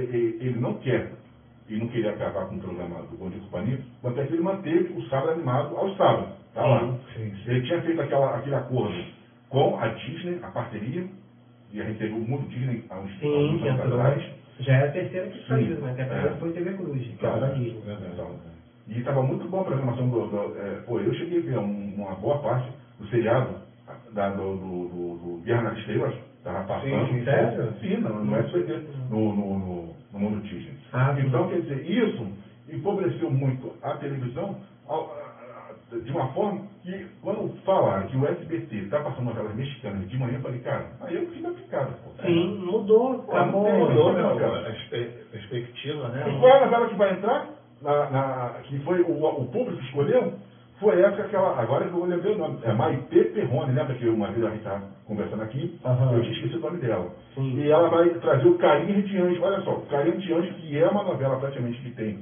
ele- ele não quer e não queria acabar com o programa do Bom Dia e Companhia, quanto é que ele manteve o sábado animado aos sábados. Tá lá. Sim, sim. Ele tinha feito aquela, aquele acordo com a Disney, a parceria, e a gente teve o mundo Disney há uns, Sim, uns que anos atrás. Já é a terceira que saiu, né? Que a É. primeira foi TV Cruz, que era da Disney. Verdade. E estava muito boa a programação do. do é, pô, eu cheguei a ver um- uma boa parte do seriado da, do, do, do, do Guerra nas Estrelas, estava passando. Sim, sim, sério? Sim, no, no SBT, no, no, no, no mundo Disney. Ah, então, quer dizer, isso empobreceu muito a televisão de uma forma que, quando falaram que o SBT está passando novelas mexicanas de manhã, eu falei, cara, aí eu fico aplicado. pô. Sim, mudou, Pô, acabou. Mudou, né? cara. A perspectiva, né? E qual é a novela que vai entrar? Na, na- que foi o, o público que escolheu? Foi essa aquela. Agora que eu vou lembrar o nome. É Maite Perrone, lembra que uma vez a gente estava conversando aqui? Aham. Eu tinha esquecido o nome dela. Sim. E ela vai trazer o Carinho de Anjo. Olha só, o Carinho de Anjo, que é uma novela praticamente que tem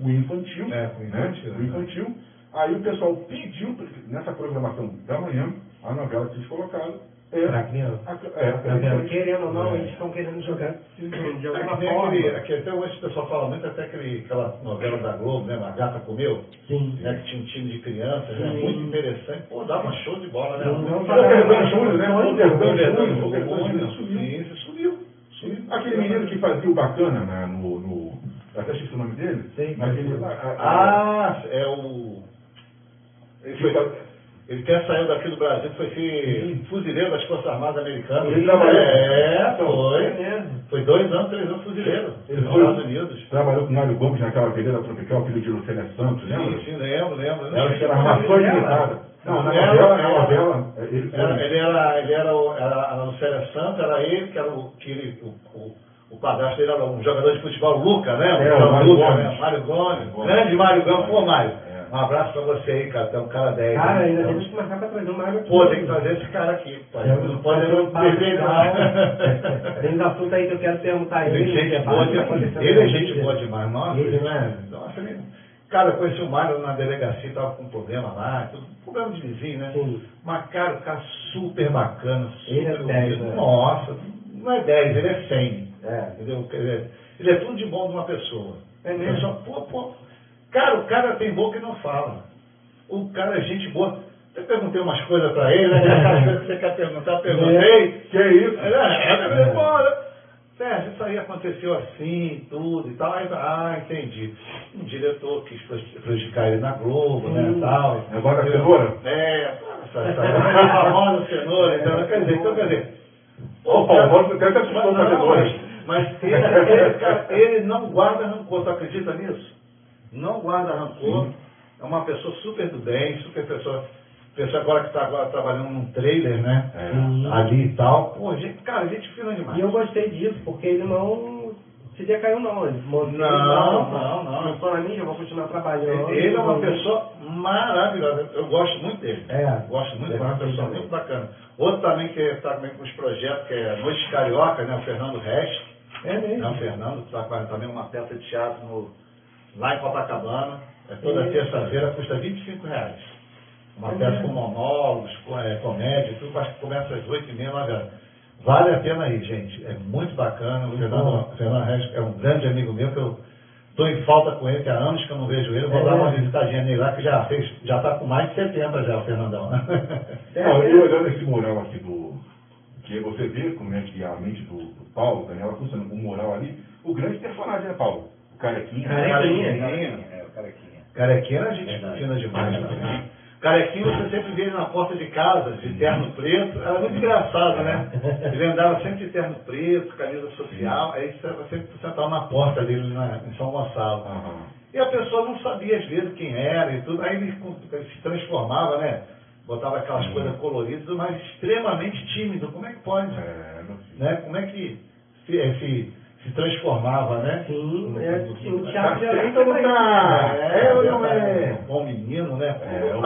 o infantil. É, cunho infantil, Né? O né? infantil. Aí o pessoal pediu, nessa programação da manhã, a novela que eles colocaram é. Pra criança. a- é. Querendo ou não, É. eles estão querendo jogar de É alguma nem forma. aquele, aquele- até hoje o pessoal fala muito até aquele, aquela novela da Globo, né? A Gata Comeu, Sim. né? Que tinha um time de crianças, né? Muito interessante. Pô, dava show de bola, né? Não, não, O Verdão Júnior, né? O Verdão Júnior. O Verdão Júnior, sumiu. Sumiu. Sumiu. Aquele menino que fazia o bacana né, no. Eu Até esqueci o nome dele. Sei, mas ele, a- a- Ah, é o. Ele, foi, ele até saiu daqui do Brasil, foi ser fuzileiro das Forças Armadas Americanas. Ele trabalhou. É, foi. É. Foi dois anos, três anos fuzileiro. Ele nos foi- Estados Unidos. trabalhou com o Mário Gomes naquela peneira tropical, filho de Lucélia Santos, lembra? Sim, sim, lembro, lembro. Ela era Não, armação limitada. Não, na Era- novela, na era- novela, ele. Era, ele era, ele era, o, era a Lucélia Santos, era ele que era o, que ele, o, o, o padrasto dele era um jogador de futebol, o Luca, né? É, o João Mário Luca, Gomes. né? Mário Gomes. Mário Gomes. Grande Mário Gomes. Pô, Mário, É. um abraço pra você aí, cara. Tem um cara 10. Cara, né? ainda temos que marcar pra trazer o Mário aqui. Pô, tem que trazer esse cara aqui, pai. Temos Não pode não perder, não. Tem uns assuntos aí que eu quero perguntar a Ele é gente boa demais. Ele é gente vida. boa demais, nossa. Ele, não é? Nossa, ele... Cara, eu conheci o Mário na delegacia, tava com um problema lá, tudo, problema de vizinho, né? Sim. Mas, cara, o cara super bacana, super Ele é 10, humilde. né? Nossa, não é 10, ele é 100. É. Entendeu? Quer dizer, Ele é tudo de bom de uma pessoa. É mesmo? Pessoa, pô, pô. Cara, o cara tem boca e não fala. O cara é gente boa. Eu perguntei umas coisas pra ele, né? Aquelas coisas que você quer perguntar, eu perguntei. Que é isso? É, é, bora. Sérgio, isso aí aconteceu assim, tudo e tal. Aí, ah, entendi. Um diretor quis prejudicar ele na Globo, né, Hum. tal. Agora a cenoura? É, essa, essa, famosa cenoura. Então, quer dizer, então, quer dizer... Ô, Paulo, você até se assustou com a Não, cenoura. Mas, ele, ele, ele não guarda rancor, tu acredita nisso? Não guarda rancor. É uma pessoa super do bem, super pessoa. Pessoa agora que está agora trabalhando num trailer, né? É. Sim. Ali e tal. Pô, gente, cara, gente fina demais. E eu gostei disso, porque ele não se decaiu não. Ele Não, não, não. Não sou na mídia, eu vou continuar trabalhando. Ele é uma pessoa maravilhosa. Eu gosto muito dele. É. Gosto muito, Ele é uma é pessoa muito bacana. Outro também que está também com os projetos, que é Noite Carioca, né? O Fernando Rest. É É mesmo. o Fernando, está fazendo também uma peça de teatro no, lá em Copacabana. É toda Sim. terça-feira, custa 25 reais. Uma É peça mesmo. com monólogos, com é, comédia, tudo, acho que começa às 8h30, 9 horas. Vale a pena aí, gente. É muito bacana. O Fernando, bom. Fernando Reis é um grande amigo meu, que eu estou em falta com ele, que há anos que eu não vejo ele. Vou É dar uma visitadinha nele lá, que já fez, já está com mais de 70 já, o Fernandão. né? É, Não, é. e olhando esse mural aqui do. Que você vê como é que a mente do, Paulo, Daniela, funciona com o mural ali, o grande personagem, né, Paulo? O carequinha. Carequinha. Carequinha. É, o carequinha. Carequinha era gente Verdade. fina demais também. Carequinha você sempre vê ele na porta de casa, de terno preto. Era muito engraçado, né? Ele andava sempre de terno preto, camisa social, aí você sempre sentava na porta dele na, em São Gonçalo. Aham. E a pessoa não sabia às vezes quem era e tudo, aí ele, ele se transformava, né? Botava aquelas coisas coloridas, mas extremamente tímido. Como é que pode? É. Né? Como é que se, eh, se, se transformava, né? Sim, No- é, no- o no- teatro Tá já entra ou não tá? é, É ou não é? Um bom menino, né? É, o-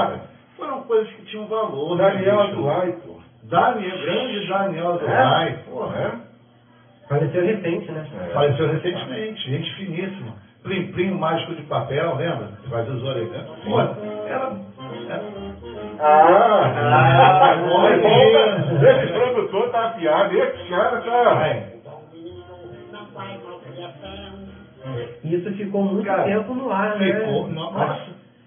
foram coisas que tinham valor. O né, Daniel? Azulay, pô. Daniel, grande Daniel Azulay, porra. É? Faleceu recente, né? É. Faleceu recentemente, gente finíssima. Plim Plim, o mágico de papel, lembra? Que fazia os orelhões. Pô, era. era Ah! Ah, olha. Esse produtor tá afiado, esse cara tá. Isso ficou muito Cara, tempo no ar, né? Ficou, no- nossa,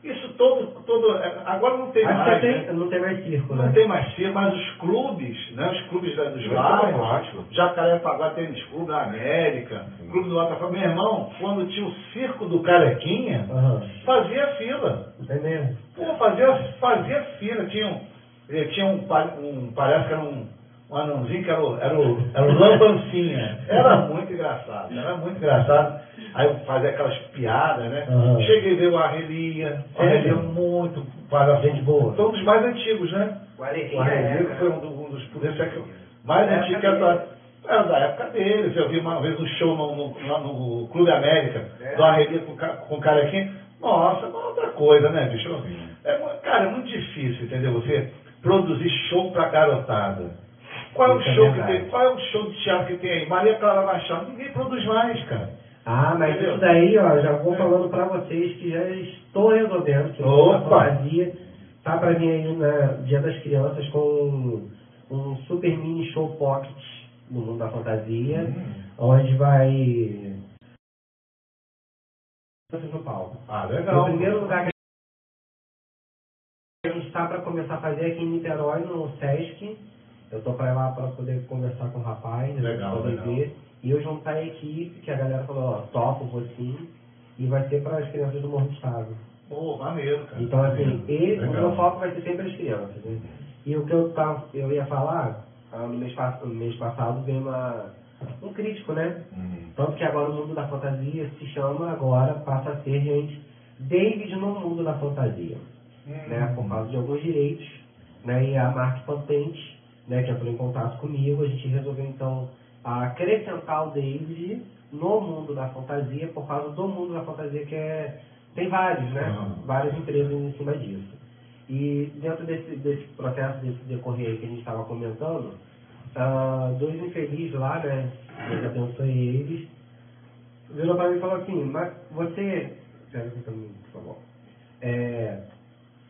isso todo, todo. é, Agora não tem Acho mais. que né? tem, não tem mais circo, Não né? tem mais circo, mas os clubes, né? Os clubes da- dos tá bairros. Jacarepaguá Tênis Clube da América, Clube do Botafogo. Meu irmão, quando tinha o circo do Carequinha, Aham. fazia fila. É mesmo. Pô, fazia, fazia fila. Tinha um, eh, tinha um, um, parece que era um, um anãozinho que era o, era o, era o Lambancinha. Era muito engraçado, era muito engraçado. Aí eu fazia aquelas piadas, né? Aham. Cheguei a ver o Arrelia, o Sério? Arrelia muito, para Gente boa. Foi um dos mais antigos, né? O O Arrelia, Arrelia é, foi um, do- um dos esse é mais Da antigos que essa. Era da época deles. Eu vi uma vez um show no, no, lá no Clube América, É. do Arrelia com, com o Carequinha. Nossa, é uma outra coisa, né, bicho? É, cara, é muito difícil, entendeu? Você produzir show pra garotada. Qual é o Isso é show que tem? Qual é o show de teatro que tem aí? Maria Clara Machado. Ninguém produz mais, cara. Ah, mas Entendeu? isso daí, ó, já vou falando pra vocês que já estou resolvendo, que o Opa! fantasia tá pra vir aí na Dia das Crianças com um super mini show pocket no mundo da fantasia, onde vai no palco. Ah, legal. primeiro lugar que a gente está para começar a fazer aqui em Niterói, no Sesc. Eu tô para lá para poder conversar com o rapaz, né, Legal, poder legal. ver. E eu juntar a equipe, que a galera falou, ó, topo, vou sim. E vai ser para as crianças do Morro do Estado. Pô, maneiro, cara. Então, assim, e, o meu foco vai ser sempre as crianças. Né? E o que eu, tava, eu ia falar, no mês, no mês passado veio uma, um crítico, né? Hum. Tanto que agora o mundo da fantasia se chama agora, passa a ser, gente, David no mundo da fantasia. Né, por causa de alguns direitos, né, e a marca patente, né, que entrou em contato comigo, a gente resolveu então acrescentar o David no mundo da fantasia, por causa do mundo da fantasia que é, tem vários, né, Uhum. várias empresas em cima disso. E dentro desse, desse processo, desse decorrer que a gente estava comentando, ah, dois infelizes lá, né, Deus abençoe eles, virou para mim e falou assim, mas você, pega aqui mim, por favor, é,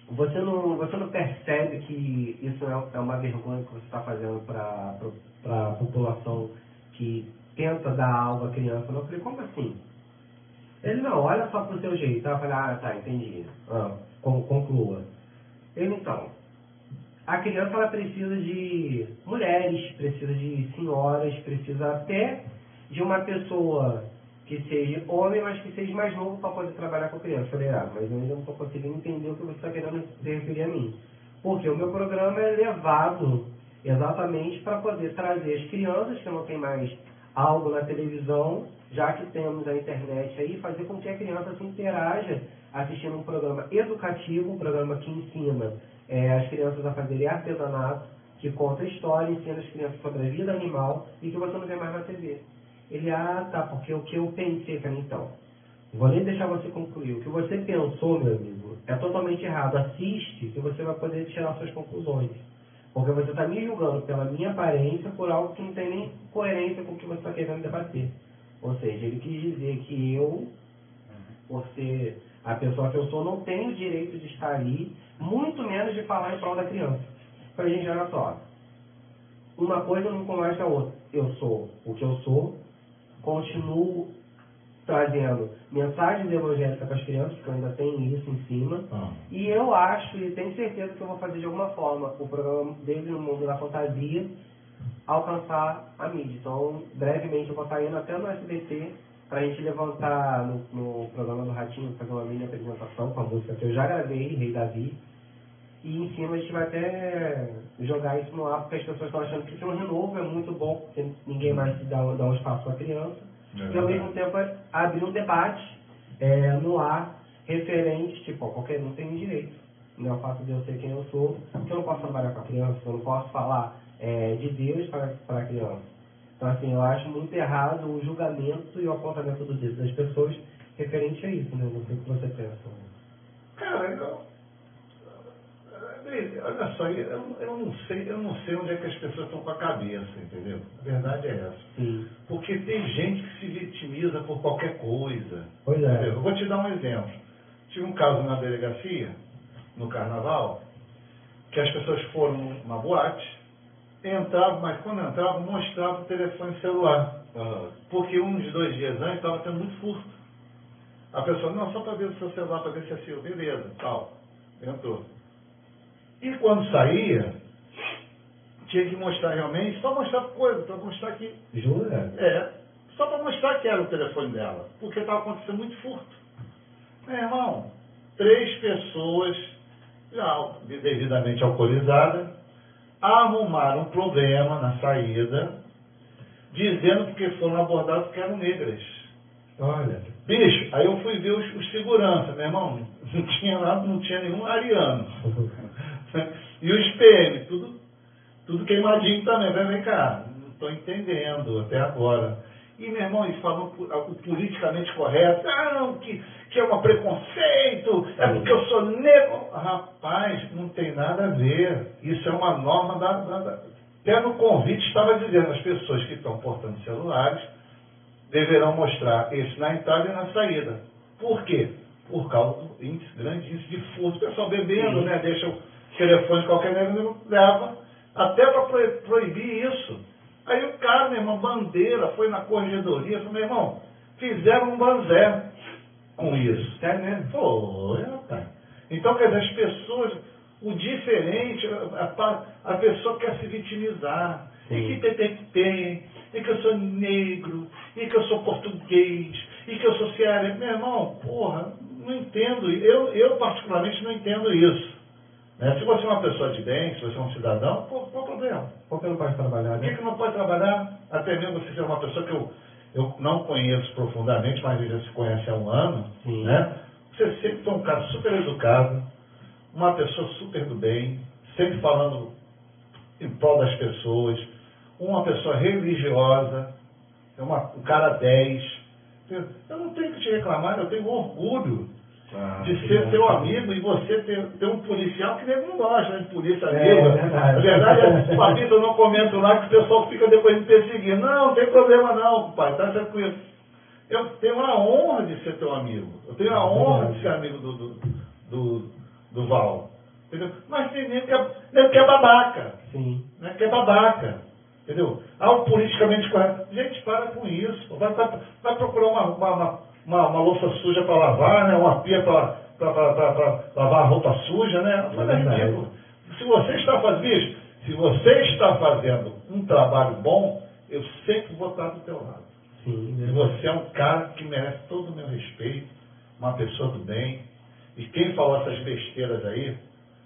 você não, você não percebe que isso é, é uma vergonha que você está fazendo para a população que tenta dar algo à criança? Eu falei, como assim? Ele, não, olha só pro seu jeito. Eu falei, ah, tá, entendi. Ah, con- conclua. Ele, então, a criança ela precisa de mulheres, precisa de senhoras, precisa até de uma pessoa que seja homem, mas que seja mais novo para poder trabalhar com a criança. Eu falei, ah, mas eu ainda não estou conseguindo entender o que você está querendo se referir a mim. Porque o meu programa é levado exatamente para poder trazer as crianças que não têm mais algo na televisão, já que temos a internet aí, fazer com que a criança se interaja assistindo um programa educativo, um programa que ensina eh, as crianças a fazerem artesanato, que conta história, ensina as crianças sobre a vida animal e que você não vê mais na TV. Ele, ah, tá, porque o que eu pensei, falei, então, vou nem deixar você concluir. O que você pensou, meu amigo, é totalmente errado. Assiste que você vai poder tirar suas conclusões. Porque você está me julgando pela minha aparência por algo que não tem nem coerência com o que você está querendo debater. Ou seja, ele quis dizer que eu, por ser a pessoa que eu sou, não tenho direito de estar ali, muito menos de falar em prol da criança. Falei, gente, olha só, uma coisa não conversa a outra. Eu sou o que eu sou, continuo trazendo mensagens evangélicas para as crianças, eu ainda tenho isso em cima. Ah. E eu acho e tenho certeza que eu vou fazer de alguma forma o programa dele no mundo da fantasia alcançar a mídia. Então, brevemente eu vou estar indo até no SBT para a gente levantar no, no programa do Ratinho, fazer uma mini apresentação com a música que eu já gravei, Rei Davi. E em cima a gente vai até jogar isso no ar, porque as pessoas estão achando que isso é um renovo, é muito bom, porque ninguém mais dá, dá um espaço para a criança. É e ao mesmo tempo é abrir um debate é, no ar referente, tipo, ó, qualquer um tem direito. Não é o fato de eu ser quem eu sou, que eu não posso trabalhar com a criança, que eu não posso falar é, de Deus para, para a criança. Então, assim, eu acho muito errado o julgamento e o apontamento do dedo das pessoas referente a isso, né? Não sei o que você pensa. Cara, eu, Bem, olha só, eu, eu não sei, eu não sei onde é que as pessoas estão com a cabeça, entendeu? A verdade é essa. Sim. Porque tem gente que se vitimiza por qualquer coisa. Pois é. Eu vou te dar um exemplo. Tive um caso na delegacia, no carnaval, que as pessoas foram numa boate, entravam, mas quando entravam, mostravam o telefone celular. Porque uns dois dias antes estava tendo muito furto. A pessoa, não, só para ver o seu celular, para ver se é seu. Beleza, tal. Entrou. E quando saía, tinha que mostrar realmente, só mostrar coisa, para mostrar que. Jura? É, só para mostrar que era o telefone dela. Porque estava acontecendo muito furto. Meu irmão, três pessoas, já devidamente alcoolizadas, arrumaram um problema na saída, dizendo que foram abordados que eram negras. Olha. Bicho, aí eu fui ver os, os seguranças, meu irmão, não tinha nada, não tinha nenhum ariano. E os PM, tudo, tudo queimadinho também, vem, vem cá, não estou entendendo até agora. E, meu irmão, eles falam o o politicamente correto, ah, não, que, que é um preconceito, é porque eu sou negro. Rapaz, não tem nada a ver. Isso é uma norma da. da, da... Até no convite estava dizendo, as pessoas que estão portando celulares deverão mostrar esse na entrada e na saída. Por quê? Por causa do índice, grande índice de furto. O pessoal bebendo, né? Deixa o telefone de qualquer negro leva, até para proibir isso. Aí o cara, meu irmão, bandeira, foi na corregedoria, falou, meu irmão, fizeram um banzé com isso. Sério mesmo? Foi, rapaz. Então, quer dizer, as pessoas, o diferente, a, a- a pessoa quer se vitimizar. Sim. E que tem, tem, tem, e que eu sou negro, e que eu sou português, e que eu sou cearense. Meu irmão, porra, não entendo. Eu, eu particularmente não entendo isso. Né? Se você é uma pessoa de bem, se você é um cidadão, pô, qual o problema? Por que não pode trabalhar, Por que, né? que não pode trabalhar? Até mesmo você ser uma pessoa que eu, eu não conheço profundamente, mas já se conhece há um ano, Sim. né? Você sempre foi um cara super educado, uma pessoa super do bem, sempre falando em prol das pessoas, uma pessoa religiosa, é uma, um cara 10. Eu não tenho que te reclamar, eu tenho orgulho de ser teu amigo e você ter, ter um policial que nego não gosta né, de polícia É, amiga. é verdade. A verdade é, Papito, eu não comento lá que o pessoal fica depois me perseguindo. Não, não tem problema não, pai, tá tranquilo. Eu tenho a honra de ser teu amigo. Eu tenho a honra de ser amigo do, do, do, do Val. Entendeu? Mas tem nego que é, nego que é babaca Sim. né, que é babaca. Entendeu? Ah, o politicamente correto. Gente, para com isso. Vai, vai, vai procurar uma, uma, uma, uma, uma louça suja para lavar, né? uma pia para lavar a roupa suja, né? Mas é verdade. ridículo. Se você está fazendo isso, se você está fazendo um trabalho bom, eu sempre vou estar do teu lado. Sim. E né? você é um cara que merece todo o meu respeito, uma pessoa do bem. E quem falou essas besteiras aí,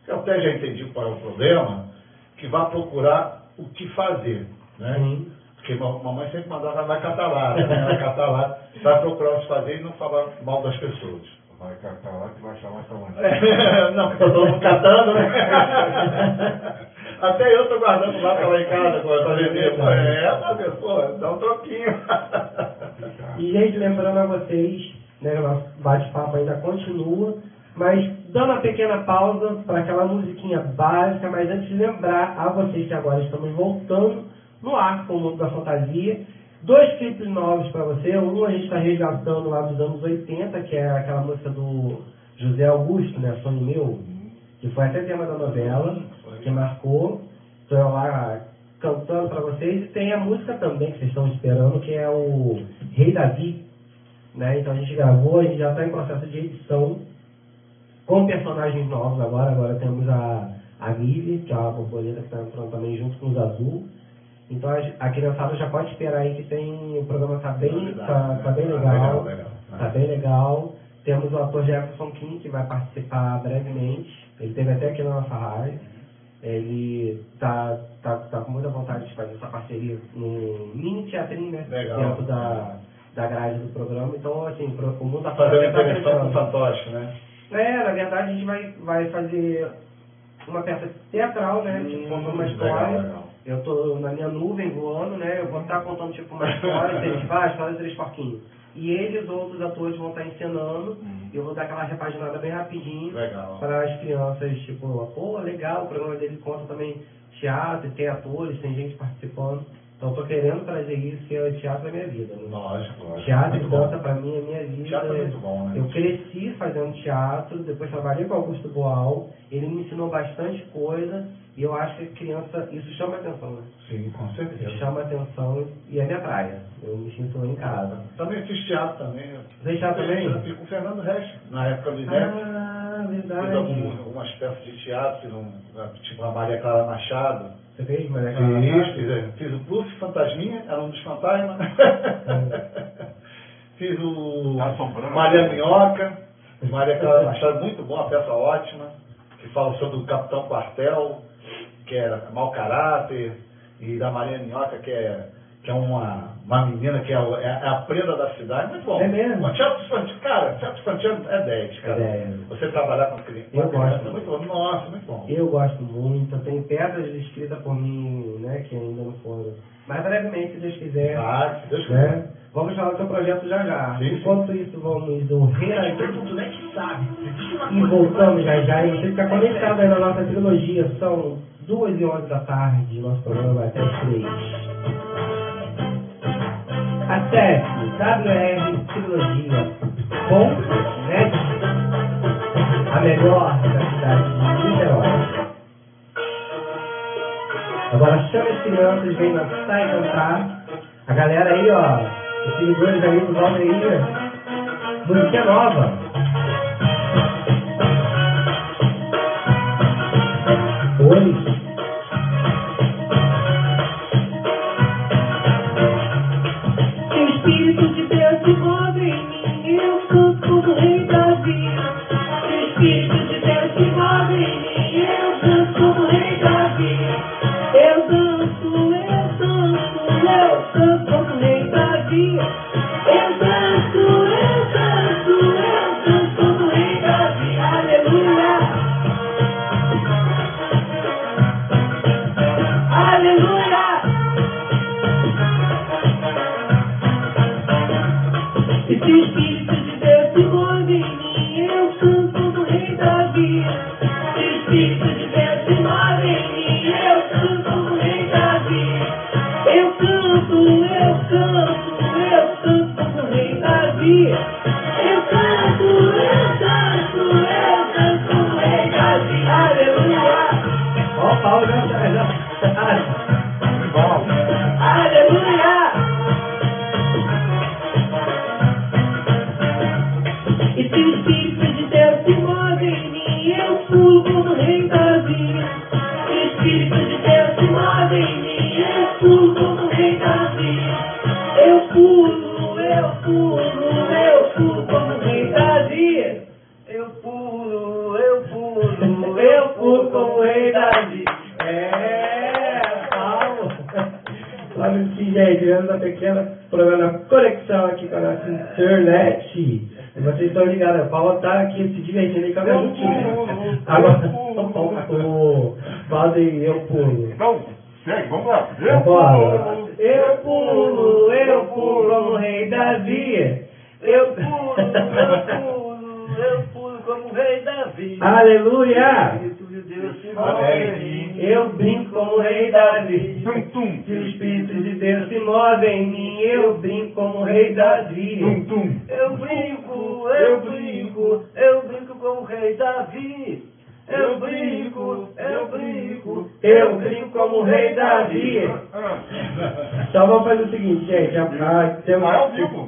que eu até já entendi qual é o problema, que vá procurar o que fazer. Né? Sim. Porque ma- mamãe sempre mandava na catalada, né? Na catalada, vai procurar o que fazer e não falar mal das pessoas. Vai catar lá que vai chamar essa mãe. não, porque eu estou todo mundo catando, né? Até eu estou guardando lá para lá em casa, para vender. É, mas, pô, dá um troquinho. E, gente, lembrando a vocês, né, o nosso bate-papo ainda continua, mas dando uma pequena pausa para aquela musiquinha básica, mas antes de lembrar a vocês que agora estamos voltando no ar com o mundo da fantasia. Dois clipes novos para você. Um a gente está resgatando lá dos anos 80, que é aquela música do José Augusto, né? Sonho Meu, que foi até tema da novela, que marcou. Estou lá cantando para vocês. E tem a música também que vocês estão esperando, que é o Rei Davi. Né? Então a gente gravou, a gente já está em processo de edição com personagens novos agora. Agora temos a, a Vivi, que é uma borboleta que está entrando também junto com os Azul. Então a, a criançada já pode esperar aí que tem. O programa tá bem, tá, tá bem Ah, legal. legal, legal. Tá bem legal. Temos o ator Jefferson King, que vai participar brevemente. Ele teve até aqui na nossa rádio. Ele tá, tá, tá com muita vontade de fazer essa parceria no mini teatrinho, né? Legal. Dentro da, da grade do programa. Então, assim, o mundo tá Fazendo tá intervenção com o crescendo. fantoche, né? É, na verdade a gente vai, vai fazer uma peça teatral, né? tipo, contando uma Hum, história. legal, legal. Eu tô na minha nuvem voando, né? Eu vou estar contando tipo uma história, eles fazem, a história três porquinhos. E ele e os outros atores vão estar encenando, e eu vou dar aquela repaginada bem rapidinho para as crianças, tipo, pô, legal, o programa dele conta também teatro, tem atores, tem gente participando. Então tô querendo trazer isso, que é o teatro da minha vida. Né? Lógico, lógico. Teatro e dança pra mim é minha vida. Teatro é muito bom, né? Eu cresci fazendo teatro, depois trabalhei com Augusto Boal, ele me ensinou bastante coisa e eu acho que criança, isso chama atenção, né? Sim, com certeza. Chama atenção e é minha praia. Eu me sinto em casa. Também fiz teatro também. Fez teatro também? Eu fiz com o Fernando Reis, na época do INEP. Ah, Fiz verdade. algumas, algumas peças de teatro, fiz um, tipo a Maria Clara Machado. Você fez, Maria Fiz, fiz, é, fiz o Plus Fantasminha, era um dos fantasmas. fiz o Assombrando. Maria Minhoca, Maria Clara Machado, muito bom, a peça ótima, que fala sobre o Capitão Quartel, que era mau caráter, e da Maria Minhoca, que é, que é uma, uma menina que é, o- é a prenda da cidade. Muito bom. É mesmo? O teatro infantil, cara, teatro infantil é 10, cara. É 10. Você trabalhar com criança. Eu criança gosto. é muito bom. Nossa, muito bom. Eu gosto muito, tem peças escritas por mim, né, que ainda não foram. Mas brevemente, se Deus quiser, Ah, se Deus quiser. né? Vamos falar do seu projeto já já. Sim, sim. Enquanto isso, vamos do reagir. E voltamos já já. E você fica conectado aí na nossa trilogia. São duas e onze da tarde. Nosso programa vai até as três. Acesse wrtrilogia.net A melhor da cidade de Niterói. Agora chama as crianças, vem dançar e cantar. A galera aí, ó, os seguidores aí do Valdo aí, música nova.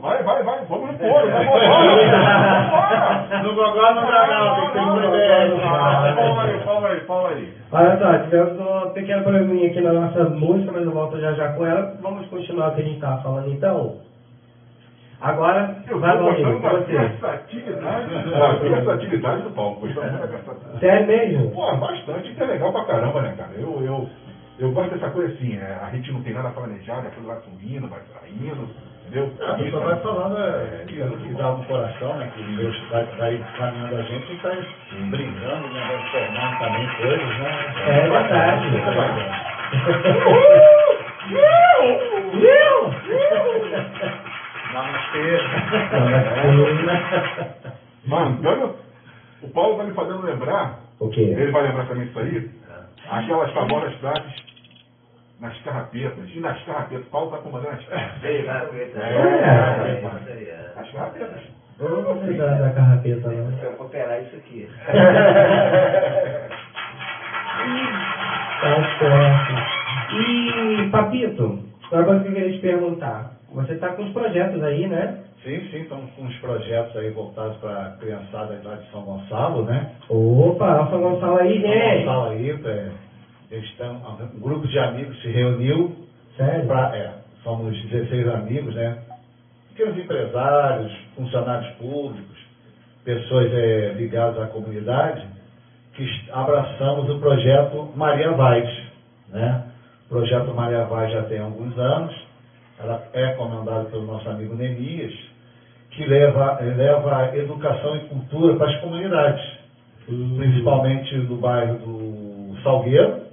Vai vai, vai. Vamos no foro, vamos embora. No Gogó não dá não, tem que ter um privilégio. Fala aí, fala aí, fala aí. Olha só, tivemos uma pequena probleminha aqui na nossa música, mas eu volto já já com ela. Vamos continuar o que a gente estava falando então. Agora, Eu vai gostando com da você. versatilidade, da versatilidade do palco. Sério mesmo? Pô, bastante, isso é legal pra caramba, né, cara? Eu, eu, eu gosto dessa coisa assim, é, a gente não tem nada planejado, a coisa vai sumindo, vai saindo, entendeu? A pessoa vai falando é, que, que dá no coração, né? Que Deus vai, vai caminhando a gente e vai brincando, né? Vai formando também coisas, né? É verdade. Isso é. Namastê. Mano, olha, o Paulo tá me fazendo lembrar, O quê? ele vai lembrar também isso aí, aquelas famosas frases nas carrapetas. E nas carrapetas, Paulo tá comandando as carrapetas. É. As carrapetas. Eu não vou da carrapeta, não. Eu vou operar isso aqui. Tá certo. E, Papito, agora que eu queria te perguntar. Você está com os projetos aí, né? Sim, sim, estamos com uns projetos aí voltados para a criançada lá de São Gonçalo, né? Opa, São Gonçalo aí, São gente. Gonçalo aí, é, estão, um grupo de amigos se reuniu Sério? pra, é, somos 16 amigos, né? Pequenos empresários, funcionários públicos, pessoas é, ligadas à comunidade, que abraçamos o projeto Maria Vaz, né? O projeto Maria Vaz já tem alguns anos, ela é comandada pelo nosso amigo Nemias, que leva, leva educação e cultura para as comunidades, principalmente no bairro do Salgueiro,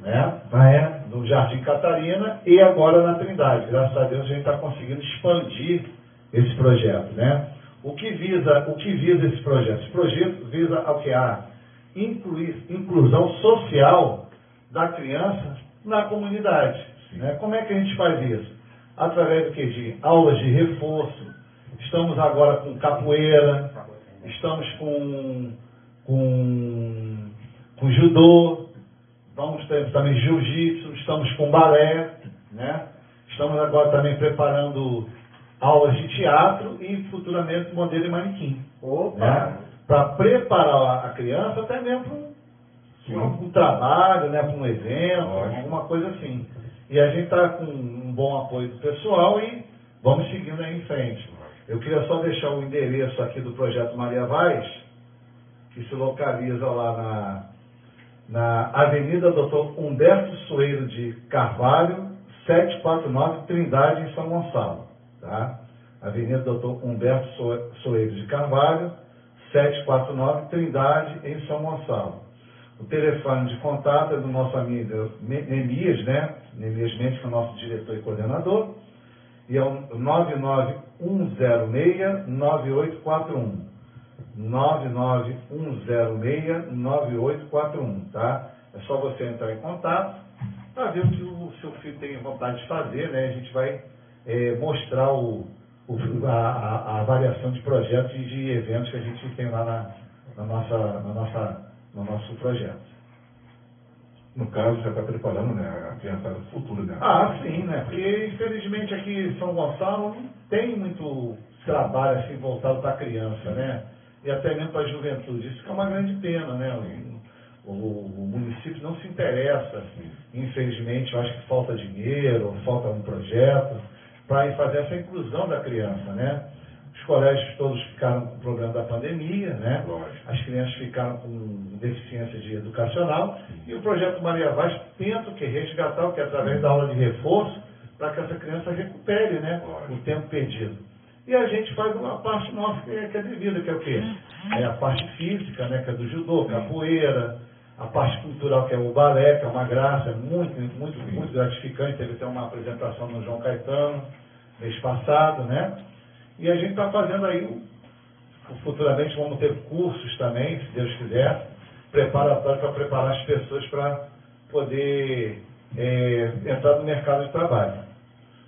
né? É? no Jardim Catarina e agora na Trindade. Graças a Deus a gente está conseguindo expandir esse projeto, né? O que visa, o que visa esse projeto? Esse projeto visa ao que a incluir, inclusão social da criança na comunidade. Né? Como é que a gente faz isso? Através do que? De aulas de reforço. Estamos agora com capoeira, estamos com, com, com judô, Vamos ter também jiu-jitsu, estamos com balé, né? Estamos agora também preparando aulas de teatro e futuramente modelo e manequim. Né? Para preparar a criança até mesmo para um, um trabalho, né? para um evento, alguma coisa assim. E a gente está com um bom apoio do pessoal e vamos seguindo aí em frente. Eu queria só deixar o endereço aqui do projeto Maria Vaz, que se localiza lá na na Avenida Doutor Humberto Soeiro de Carvalho, 749 Trindade, em São Gonçalo. Tá? Avenida Doutor Humberto So- Soeiro de Carvalho, 749 Trindade, em São Gonçalo. O telefone de contato é do nosso amigo Ne- Nemias, né? Nemias Mendes, que é o nosso diretor e coordenador, e é o 99106-9841. 99106-9841, tá? É só você entrar em contato para ver o que o seu filho tem vontade de fazer, né? A gente vai eh, mostrar o, o- a, a- a variação de projetos e de eventos que a gente tem lá na, na nossa, na nossa, no nosso projeto. No caso, já está preparando né, a criançada do futuro, né? Ah, sim, né? Porque infelizmente aqui em São Gonçalo não tem muito trabalho assim voltado para a criança, né? E até mesmo para a juventude. Isso que é uma grande pena, né? O, o- o município não se interessa, infelizmente, eu acho que falta dinheiro, falta um projeto para fazer essa inclusão da criança, né? Os colégios todos ficaram com o problema da pandemia, né? Lógico. As crianças ficaram com deficiência de educacional e o projeto Maria Vaz tenta que resgatar o que através da aula de reforço para que essa criança recupere, né, Lógico. o tempo perdido. E a gente faz uma parte nossa que é, que é devida, que é o quê? É a parte física, né, que é do judô, capoeira, a parte cultural que é o balé, que é uma graça, é muito, muito, muito gratificante. Teve até uma apresentação no João Caetano mês passado, né? E a gente está fazendo aí o Futuramente vamos ter cursos também, se Deus quiser, preparatórios para preparar as pessoas para poder é, entrar no mercado de trabalho.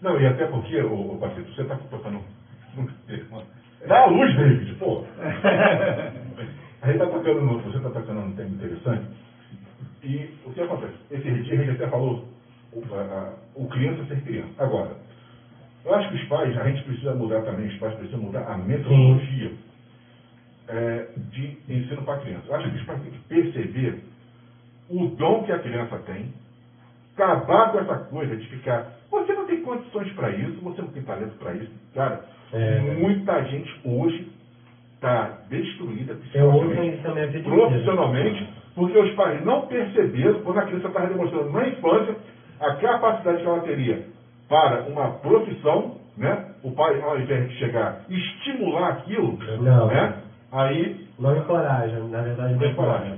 Não, e até porque, ô Patrício, você está tocando. Dá a luz, David, pô! a gente está tocando no, você está tocando num tema interessante. E o que acontece? Esse retiro, a gente até falou, o, a- o criança ser criança. Agora, eu acho que os pais, a gente precisa mudar também, os pais precisam mudar a metodologia é, de ensino para a criança. Eu acho que os pais têm que perceber o dom que a criança tem, acabar com essa coisa de ficar, você não tem condições para isso, você não tem talento para isso. Cara, É. muita gente hoje está destruída psicologicamente, vida inteira. profissionalmente, porque os pais não perceberam, quando a criança estava demonstrando na infância, a capacidade que ela teria para uma profissão, né? O pai, ao invés de chegar estimular aquilo, Não. né? Aí Não encoraja, na verdade não encoraja. encoraja.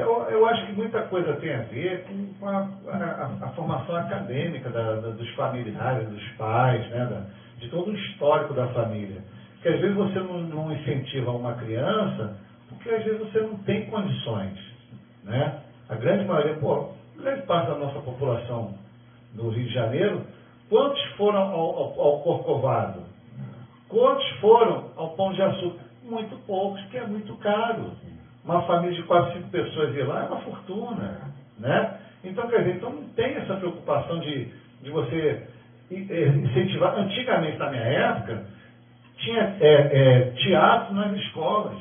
Eu, eu acho que muita coisa tem a ver com a, a- a formação acadêmica da- da- dos familiares, dos pais, né, da- de todo o histórico da família. Porque às vezes você não, não incentiva uma criança, porque às vezes você não tem condições. Né? A grande maioria, pô, grande parte da nossa população do Rio de Janeiro, quantos foram ao, ao, ao Corcovado? Quantos foram ao Pão de Açúcar? Muito poucos, porque é muito caro. Uma família de quase cinco pessoas ir lá é uma fortuna. Né? Então, quer dizer, então não tem essa preocupação de, de você incentivar. Antigamente, na minha época, tinha é, é, teatro nas escolas.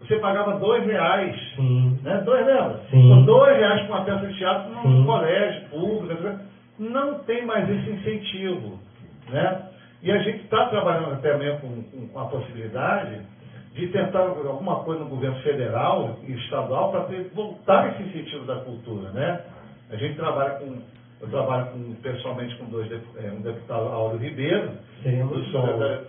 Você pagava dois reais. Sim. Né? Dois lembra? Sim. Com dois reais para uma peça de teatro num Sim. colégio público. etc. Não tem mais esse incentivo. Né? E a gente está trabalhando até mesmo com, com a possibilidade de tentar alguma coisa no governo federal e estadual para voltar esse incentivo da cultura. Né? A gente trabalha com, eu trabalho com, pessoalmente com dois, é, um deputado Áureo Ribeiro, do.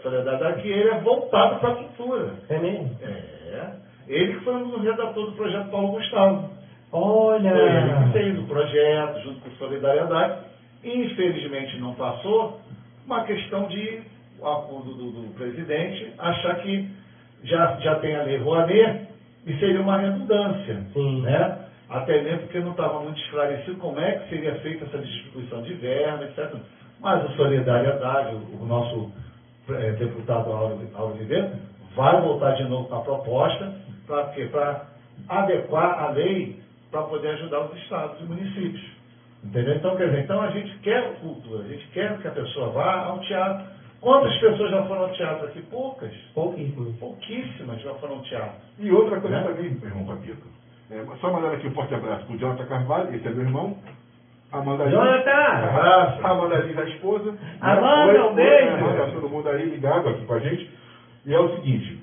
Solidariedade que ele é voltado para a cultura. É mesmo? É. Ele que foi um dos redatores do projeto Paulo Gustavo. Olha! Ele que fez o projeto junto com Solidariedade. Infelizmente não passou, uma questão de o acordo do, do presidente achar que já, já tem a lei Rouanet e seria uma redundância. Sim. Né? Até mesmo porque não estava muito esclarecido como é que seria feita essa distribuição de verba, etc. Mas o Solidariedade, o, o nosso eh, deputado Auro, Ribeiro, vai voltar de novo com a proposta para adequar a lei para poder ajudar os estados e municípios. Entendeu? Então, quer dizer, então a gente quer cultura, a gente quer que a pessoa vá ao teatro. Quantas pessoas já foram ao teatro aqui? Poucas. Pouquíssimo. Pouquíssimas já foram ao teatro. E outra coisa Né? também, irmão Papito. É, só mandar aqui um forte abraço pro Jonathan Carvalho, esse é meu irmão. Amanda. Jonathan! Abraço. Amanda Lins, a esposa. Amanda, um beijo. Amanda, todo mundo aí ligado aqui com a gente. E é o seguinte,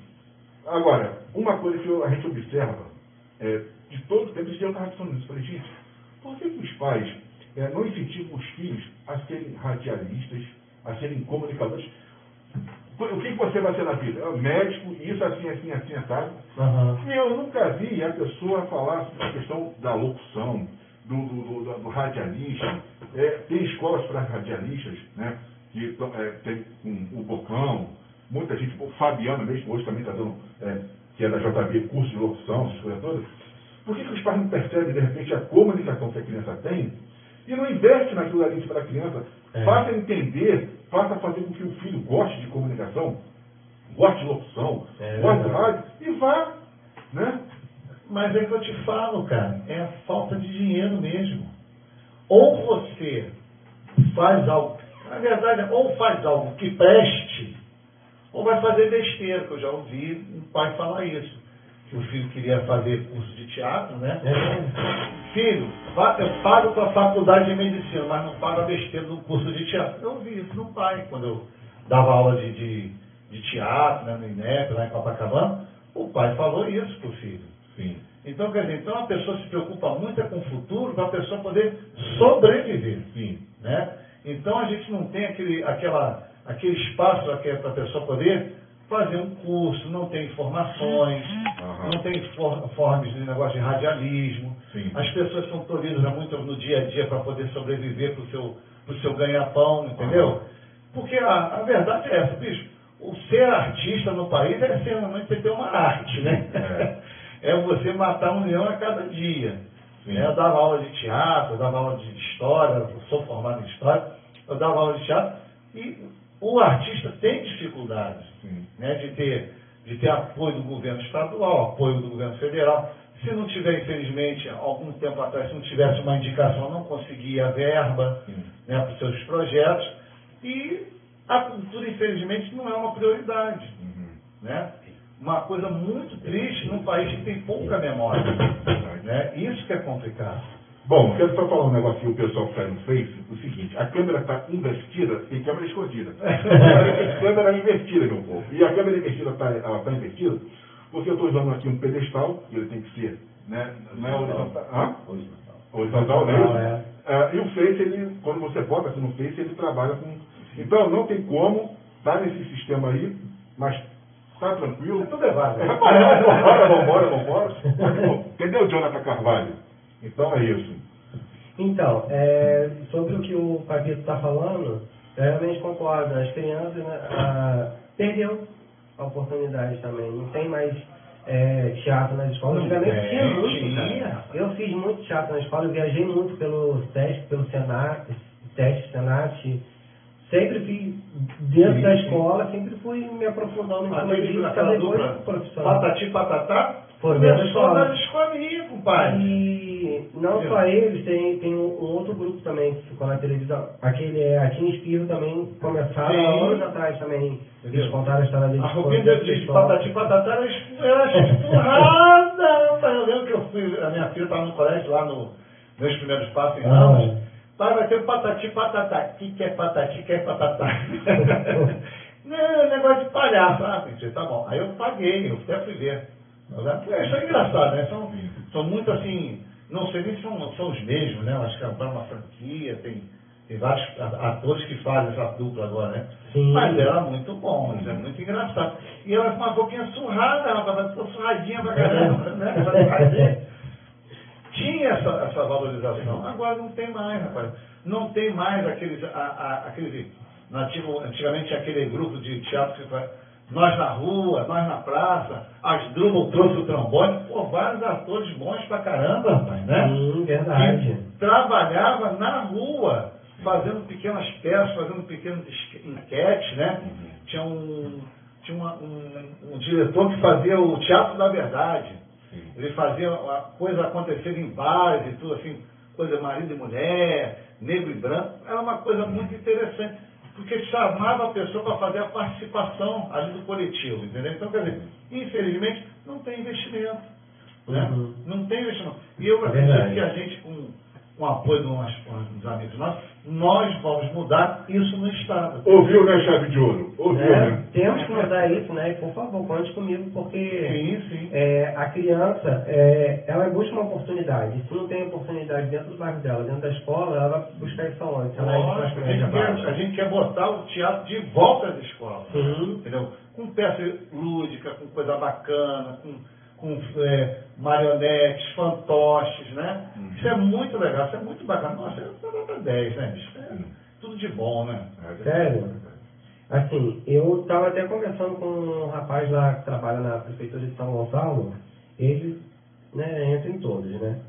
agora, uma coisa que eu- a gente observa, é, de todo o tempo, eu estava falando isso, falei, gente, por que, que os pais é, não incentivam os filhos a serem radialistas, a serem comunicadores? O que, que você vai ser na vida? É, Médico, isso, assim, assim, assim, sabe? Aham. E eu nunca vi a pessoa falar sobre a questão da locução, do, do, do- do radialista. É, tem escolas para radialistas, né? Que é, tem um, o Bocão, muita gente, o Fabiano mesmo, hoje também está dando, é, que é da JB, curso de locução, essas coisas todas. Por que, que os pais não percebem, de repente, a comunicação que a criança tem e não investe naquilo ali para a criança? É. Faça entender, faça fazer com que o filho goste de comunicação, goste de locução, É goste de rádio e vá, né? Mas é que eu te falo, cara, é a falta de dinheiro mesmo. Ou você faz algo, na verdade, ou faz algo que preste, ou vai fazer besteira, que eu já ouvi um pai falar isso. Que o filho queria fazer curso de teatro, né? É. Filho, eu pago tua faculdade de medicina, mas não pago a besteira do curso de teatro. Eu ouvi isso no pai, quando eu dava aula de, de, de teatro, né, no INEP, lá em Copacabana. O pai falou isso pro filho. Sim. Então, quer dizer, então a pessoa se preocupa muito é com o futuro para a pessoa poder sobreviver. Sim. Né? Então a gente não tem aquele, aquela, aquele espaço para a pessoa poder fazer um curso, não tem informações, Aham. não tem for, formas de negócio de radialismo. Sim. As pessoas são tolhidas muito no dia a dia para poder sobreviver para o seu, pro seu ganha-pão, entendeu? Porque a, a verdade é essa, bicho. O ser artista no país é ser, realmente você ter uma arte, né? É. você matar um leão a cada dia. Sim. Eu dava aula de teatro, eu dava aula de história, eu sou formado em história, eu dava aula de teatro e o artista tem dificuldades Sim. né, de, ter, de ter apoio do governo estadual, apoio do governo federal. Se não tiver, infelizmente, algum tempo atrás, se não tivesse uma indicação, não conseguia verba Sim. né, para os seus projetos. E a cultura, infelizmente, não é uma prioridade. Uhum. Né? Uma coisa muito triste num país que tem pouca memória. Né? Isso que é complicado. Bom, quero só falar um negócio que o pessoal que está no Face, o seguinte, a câmera está invertida e câmera escondida. a câmera invertida, meu povo. E a câmera invertida está ela tá invertida porque eu estou usando aqui um pedestal, e ele tem que ser, né? Não é horizontal. Hã? Horizontal, né? Horizontal, é. Ah, e o Face, ele, quando você bota assim no Face, ele trabalha com. Então, não tem como estar nesse sistema aí, mas tá tranquilo. Tudo é válido. É, rapaz, vambora, vambora, vambora. Mas, pô, Entendeu, Jonathan Carvalho? Então é isso. Então, é, sobre o que o Paquito está falando, eu realmente concordo. As crianças né, ah, perdeu a oportunidade também. Não tem mais é, teatro nas escolas. Antigamente tinha muito, tinha. cara. Eu fiz muito teatro na escola, eu viajei muito pelo SESC, pelo Senat, SESC, Senat. Sempre fiz dentro Sim, da sim. escola, sempre fui me aprofundando em cima disso, dupla profissional. patati patatá, Dentro da escola. escolinhas, compadre. E não só eles, tem, tem um, um outro grupo também que ficou na televisão. Aquele é a Tim Espirro também começaram Sim. há anos atrás também. Entendeu? Eles contaram a história deles. A foram roupinha de, patati patatá era es- era esturrada. rapaz. Eu lembro que eu fui, a minha filha estava no colégio lá no meus primeiros passos em Ah. Ramos. Pai, vai ter patati patatá. O que, que é patati? O que é patatá? Não, negócio de palhaço. Ah, pensei, tá bom. Aí eu paguei, eu até fui ver. É, isso é engraçado, né? São, são muito assim, não sei nem se são, são os mesmos, né? Eu Acho que é uma franquia, tem, tem vários atores que fazem essa dupla agora, né? Sim. Mas era muito bom, isso é muito engraçado. E ela com uma boquinha surrada, rapaz, ficou surradinha pra caramba, né? Essa surradinha. Tinha essa, essa valorização, agora não tem mais, rapaz. Não tem mais aqueles, a, a, aquele, nativo, antigamente aquele grupo de teatro que faz, nós na rua, nós na praça, as Drubal trouxe o trombone, pô, vários atores bons pra caramba, rapaz, né? Sim, verdade. que trabalhava na rua, fazendo pequenas peças, fazendo pequenos esque- enquetes, né? Tinha um, tinha uma- um, um diretor que fazia o Teatro da Verdade. Ele fazia a coisa acontecer em bares e tudo assim, coisa marido e mulher, negro e branco. Era uma coisa muito interessante, porque chamava a pessoa para fazer a participação ali do coletivo, entendeu? Então, quer dizer, infelizmente, não tem investimento. Né? Uhum. Não tem investimento. E eu É acredito verdade. que a gente, com, com o apoio de umas, uns amigos nossos, nós vamos mudar isso no Estado. Ouviu, né, chave de ouro? Ouviu, É, né? temos que mudar isso, né? E por favor, conte comigo, porque Sim, sim. é, a criança, é, ela busca uma oportunidade. E se não tem oportunidade dentro do bairro dela, dentro da escola, ela vai buscar isso aonde? Ela é Lógico, a, gente quer, a gente quer botar o teatro de volta às escolas. Sim. Entendeu? Com peça lúdica, com coisa bacana, com, com é, marionetes, fantoches, né? Isso é muito legal, isso é muito bacana. Nossa, é nota 10, né, bicho? É tudo de bom, né? Sério? Assim, eu estava até conversando com um rapaz lá que trabalha na prefeitura de São Gonçalo, ele né, entra em todos, né?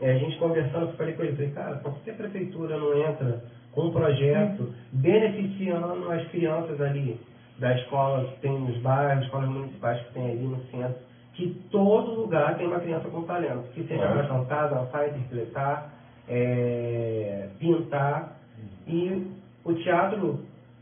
E a gente conversando, eu falei com ele, falei, cara, por que a prefeitura não entra com um projeto beneficiando as crianças ali da escola que tem nos bairros, escolas municipais que tem ali no centro, que todo lugar tem uma criança com talento, que seja para cantar, dançar, interpretar, é, pintar, e o teatro,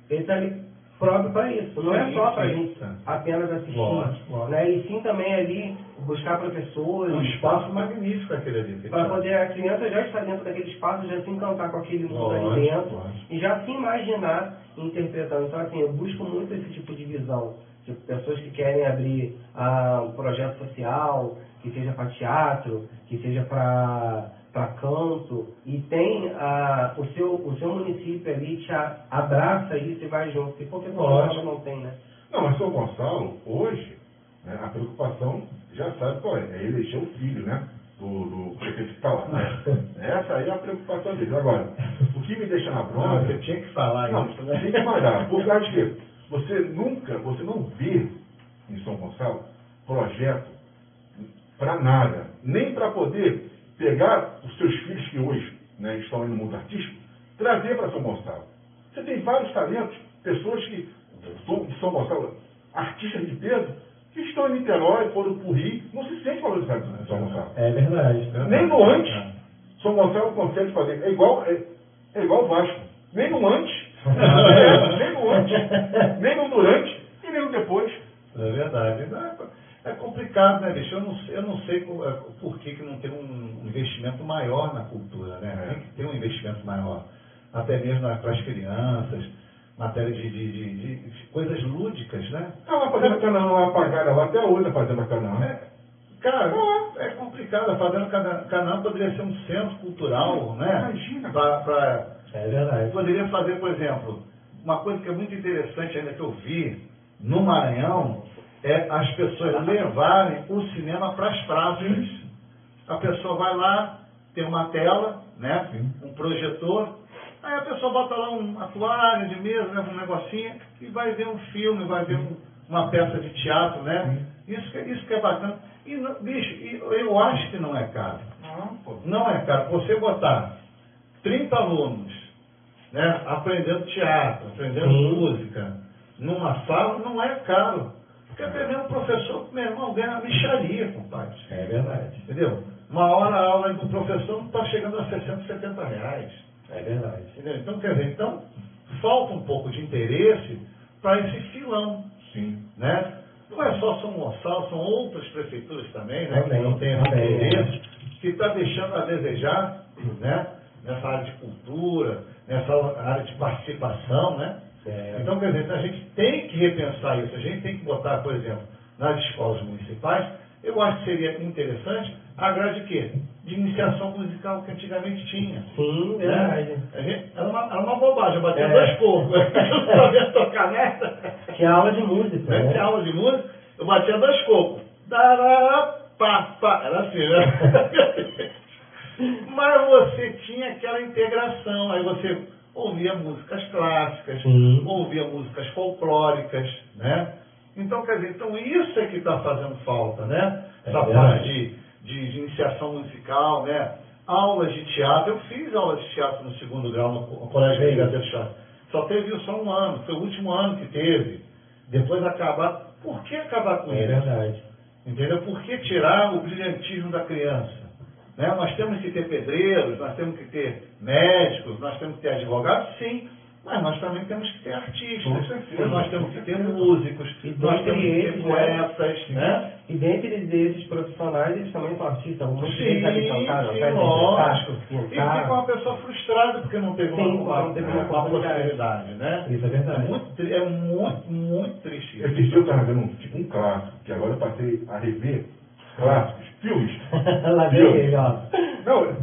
ele está ali próprio para isso. Não é só para a gente apenas assistir, Lógico, né? e sim também ali buscar Um professores, espaço magnífico aquele ali. para poder a criança já estar dentro daquele espaço, já se encantar com aquele mundo Lógico, ali dentro lógico. e já se imaginar interpretando. Então, assim, eu busco muito esse tipo de visão. Tipo, pessoas que querem abrir ah, um projeto social, que seja para teatro, que seja para para canto, e tem ah, o, seu, o seu município ali te a- abraça isso e vai junto. For pessoa Lógico. não tem, né? Não, mas São Gonçalo, hoje, né, a preocupação já sabe qual é. É eleger o filho, né? Do, do prefeito que está lá. Essa aí é a preocupação dele. Agora, o que me deixa na Não, bronca. você tinha que falar Não, isso, né? tem que mandar. Por causa de quê? Você nunca, você não vê em São Gonçalo projeto para nada. Nem para poder pegar os seus filhos que hoje né, estão no mundo artístico, trazer para São Gonçalo. Você tem vários talentos, pessoas que são de São Gonçalo, artistas de peso, que estão em Niterói, foram para o Rio, não se sente valorizado em São Gonçalo. É verdade. Nem no antes, São Gonçalo consegue fazer. É igual, é, é igual o Vasco. Nem no antes, é, nem no antes, nem no durante e nem no depois. É verdade. Não, é- É complicado, né, bicho? Eu não, sei- eu não sei é, por que, que não tem um investimento maior na cultura, né? É. Tem que ter um investimento maior. Até mesmo para as crianças, matéria de, de- de- de- coisas lúdicas, né? Ah, lá fazendo Canaã, lá apagada lá, até hoje a fazenda Canaã. É, cara, é complicado. A Fazenda Cana- Canaã poderia ser um centro cultural, né? Imagina. Pra- pra- É verdade. poderia fazer, por exemplo, uma coisa que é muito interessante ainda que eu vi no Maranhão, é as pessoas levarem o cinema para as praças. A pessoa vai lá, tem uma tela, né? um projetor, aí a pessoa bota lá um atuário de mesa, né? um negocinho, e vai ver um filme, vai ver um- uma peça de teatro, né? Isso, que, isso que é bacana. E, bicho, eu acho que não é caro. Não é caro. Você botar 30 alunos né, aprendendo teatro, aprendendo Sim. música, numa sala, não é caro. Porque até mesmo o professor, meu irmão, ganha uma micharia, compadre. É verdade. Entendeu? Uma hora a aula do professor não está chegando a 60, 70 reais. É verdade. Entendeu? Então, quer dizer, então, falta um pouco de interesse para esse filão. Sim. Né? Não é só São Gonçalo, são outras prefeituras também, né, que Também, não têm interesse, que está deixando a desejar né, nessa área de cultura, nessa área de participação. Né? É. Então, quer dizer, a gente tem que repensar isso, a gente tem que botar, por exemplo, nas escolas municipais, eu acho que seria interessante a grade de quê? De iniciação musical que antigamente tinha. Sim, verdade. Né? A gente- era, uma, era uma bobagem, eu batia É. dois cocos, eu não sabia tocar nada. Tinha aula de música, Né? né? Tinha aula de música, eu batia dois cocos. Dará, pá, pá. Era assim, né? Mas você tinha aquela integração, aí você ouvia músicas clássicas, Sim. ouvia músicas folclóricas, né? Então, quer dizer, então isso é que está fazendo falta, né? É Essa parte de, de, de iniciação musical, né? Aulas de teatro, eu fiz aulas de teatro no segundo grau no co- Colégio Brigadeiro Chaves. Só teve só um ano, foi o último ano que teve. Depois acabar. Por que acabar com É isso? verdade. Entendeu? Por que tirar o brilhantismo da criança? Né? Nós temos que ter pedreiros, nós temos que ter médicos, nós temos que ter advogados, sim, mas nós também temos que ter artistas, certeza, nós temos que ter músicos, E nós temos que ter dentre eles, né? poetas, né? E dentre esses profissionais, eles também são artistas. Sim, deles sabem cantar, lógico. E fica uma pessoa frustrada porque não teve uma, Sim, uma, não teve uma, uma oportunidade. possibilidade, né? Isso é É verdade. muito, tri- é muito, muito triste isso. Esses dias eu estava vendo um, tipo um clássico, que agora eu passei a rever clássicos, filmes. Lá Filmes. Não,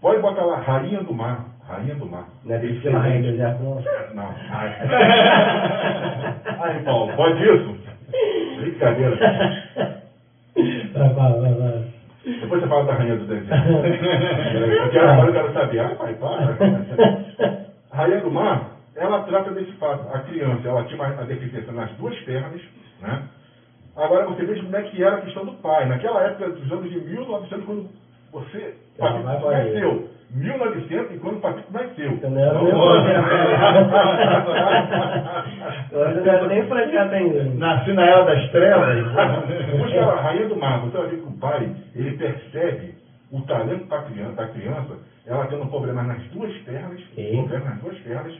pode botar lá, Rainha do Mar. Rainha do Mar. Não é desse pela rainha do deserto, não. Ai, Ai Paulo, pode isso? Brincadeira. Vai, vai, vai, vai. Depois você fala da Rainha do Deserto. Eu quero, agora eu quero saber. Ai, pai, para. Rainha do Mar, ela trata desse fato. A criança, ela tinha uma, uma deficiência nas duas pernas, né? Agora você veja como é que era a questão do pai. Naquela época dos anos de 1900, quando você, Ah, vai. nasceu. 1900 e quando o Patrício nasceu. Eu não era nem Eu não era nem praticado ainda. Nasci na era das trevas. Busca a rainha do mar. Você ver que o pai, ele percebe o talento da criança, da criança ela tendo problemas nas duas pernas, problemas nas duas pernas.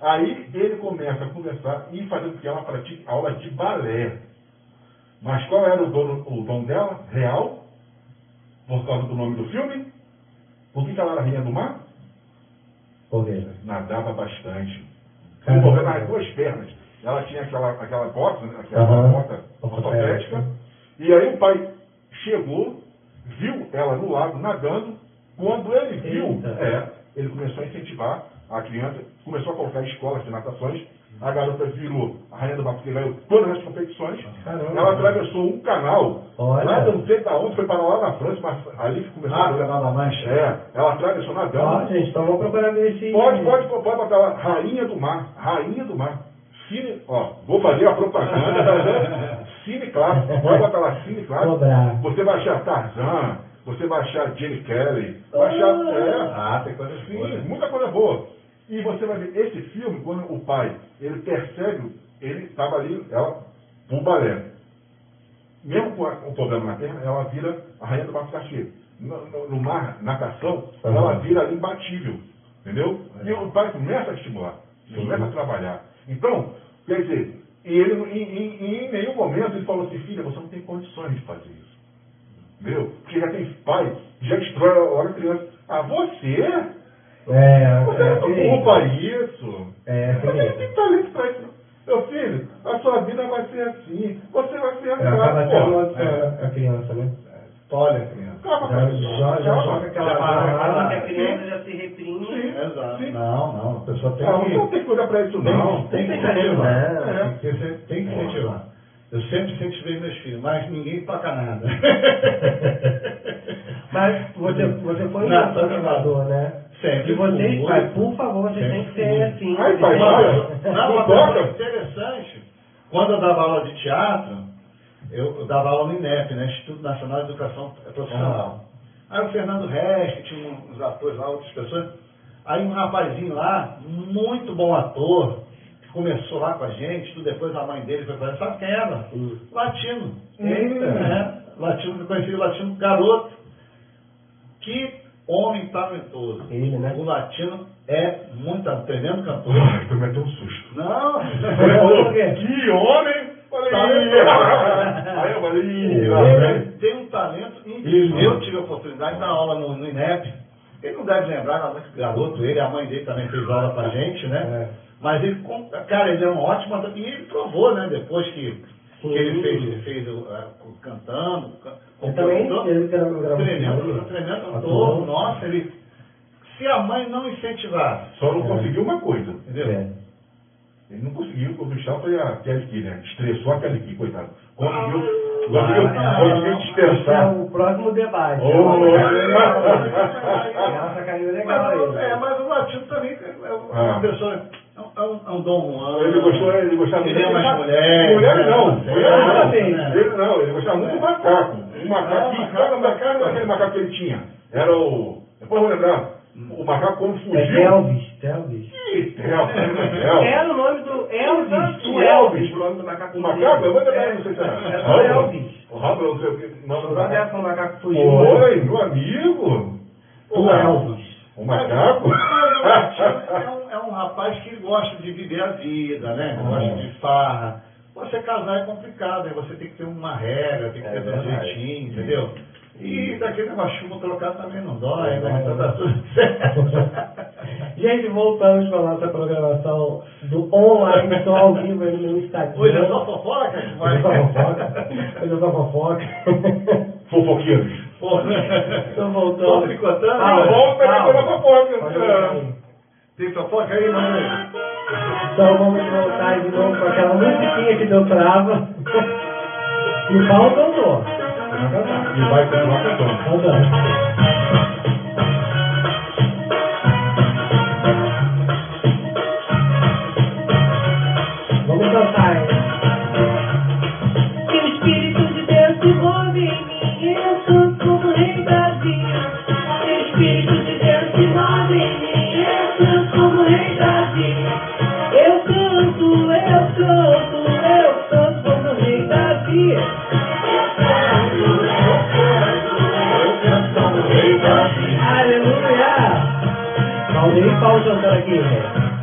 Aí ele começa a conversar e fazer com que ela pratique aula de balé. Mas qual era o dom, o dela? Real? Por causa do nome do filme? Por que que ela era rainha do mar? Por quê? Nadava bastante. Com problema duas pernas. Ela tinha aquela, aquela bota, né? aquela Aham. bota ortopédica. E aí o pai chegou, viu ela no lago nadando. Quando ele viu, Eita. é, ele começou a incentivar a criança, começou a colocar escolas de natações. A garota virou a rainha do porque ganhou todas as competições. Caramba. Ela atravessou um canal, Olha. lá não sei da onde, foi para lá na França, mas ali que começou Ah, a Canal da Mancha. É, ela atravessou nadando. Ó, gente, então vamos procurar esse. Pode, pode, pode botar lá, Rainha do Mar, Rainha do Mar. Cine, ó, vou fazer a propaganda, tá? Cine Clássico, pode botar lá, Cine Clássico. Você vai achar Tarzan, você vai achar Jenny Kelly, vai achar, é, Ah, tem coisa sim, boa. muita coisa boa. E você vai ver, esse filme, quando o pai, ele percebe, ele estava ali, ela, um balé. Mesmo com o problema na perna, ela vira a rainha do Mar Cachê. No, no, no mar, natação, Uhum. ela vira ali imbatível. Entendeu? E o pai começa a estimular, começa a trabalhar. Então, quer dizer, e ele, em, em- em- nenhum momento ele falou assim, filha, você não tem condições de fazer isso. Entendeu? Porque já tem pai já destrói a hora criança. Ah, você? É, Você é, não sim. culpa isso. É, Você tem talento pra isso. Meu filho, a sua vida vai ser assim. Você vai ser acaba assim. amaldiçoando a criança, né? Olha, criança. Calma, Já- calma. já- já joga aquela parada. que a criança já se reprime. Sim. Exato. Sim. Não, não. A pessoa tem você que. não tem que cuidar pra isso, não. tem que que incentivar. É. Tem que, que incentivar. Eu sempre incentivei meus filhos, mas ninguém toca nada. Mas você, você foi um jogador, né? Sempre E vocês, pai, por favor, vocês têm que ser assim. Ai, pai, vai. Não, uma coisa interessante, quando eu dava aula de teatro, eu, eu dava aula no INEP, né? Instituto Nacional de Educação Profissional. Aí o Fernando Resch, tinha uns atores lá, outras pessoas. Aí um rapazinho lá, muito bom ator, que começou lá com a gente, tudo depois a mãe dele foi fazer, sabe quem era? Latino. Eita. É, latino, eu conheci o latino garoto. Que homem talentoso. Ele, né? O latino é muito um tremendo cantor. Ai, tu me deu um susto. Não, Ele falou, que homem! Falei, Tá? Aí eu falei, "Ih, lá vem." ele tem um talento incrível. Eu tive a oportunidade de dar aula no, no INEP. Ele não deve lembrar, era muito garoto, ele, a mãe dele também fez aula pra gente, né? É. Mas ele, cara, ele é um ótimo. E ele provou, né? Depois que, que ele fez, ele fez a- o cantando. ca- Ele também, ele gravou Tremendo. Ator. Nossa, ele. Se a mãe não incentivasse, Só não conseguiu uma coisa. entendeu? É. Ele não conseguiu, o Michel foi a Kelly né? Estressou a Kelly coitado. Conseguiu, conseguiu, conseguiu não. Esse é o próximo debate. Oh. É uma sacaninha legal Mas, aí. é, mas o latino também é uma Ah. pessoa. É um, é um, é um dom humano. Ele gostou, ele gostava Ele é muito. umas mulheres. Mulher não, né? mulher não. Ah, sim. Ele não, ele gostava muito do macaco. O macaco, Ah, e cada macaco, aquele macaco que ele tinha. Era o. Depois eu vou lembrar. O macaco quando É fugiu. Elvis, Elvis. Ih, Elvis, Elvis. Era o nome do Elvis. Exato, O Elvis. Elvis, o nome do macaco. O macaco, eu vou lembrar, É, não sei se era. Era o Elvis. O Rafa, não sei o que. Não, O não, nome não. dessa o macaco fugiu. Oi, meu amigo. O Elvis. O macaco? É um, é um rapaz que gosta de viver a vida, né? Gosta de farra. Você casar é complicado, aí você tem que ter uma regra, tem que É ter um jeitinho, entendeu? E daquele negócio chumbo trocar também não dói, Não né? dói, Então tá tudo certo. Gente, voltamos para a nossa programação do online, estou ao vivo aí no Instagram. Hoje é só fofoca que Hoje é só fofoca. Hoje é só fofoca. Fofoqueiros. Estou voltando. Tô tricotando. Ah, Volta aí calma. pela fofoca. Aí. Tem fofoca aí, mano? Então vamos voltar de novo com aquela musiquinha que deu trava. E o Paulo cantou. Vai cantar. E vai continuar cantando. Cantando. Vamos cantar, hein? Que o Espírito de Deus se move em mim, eu canto como rei Davi. Que o Espírito de Deus se move em mim, eu canto como rei Davi. Eu canto, eu canto, eu canto como rei Davi. Valdir e Paulo cantando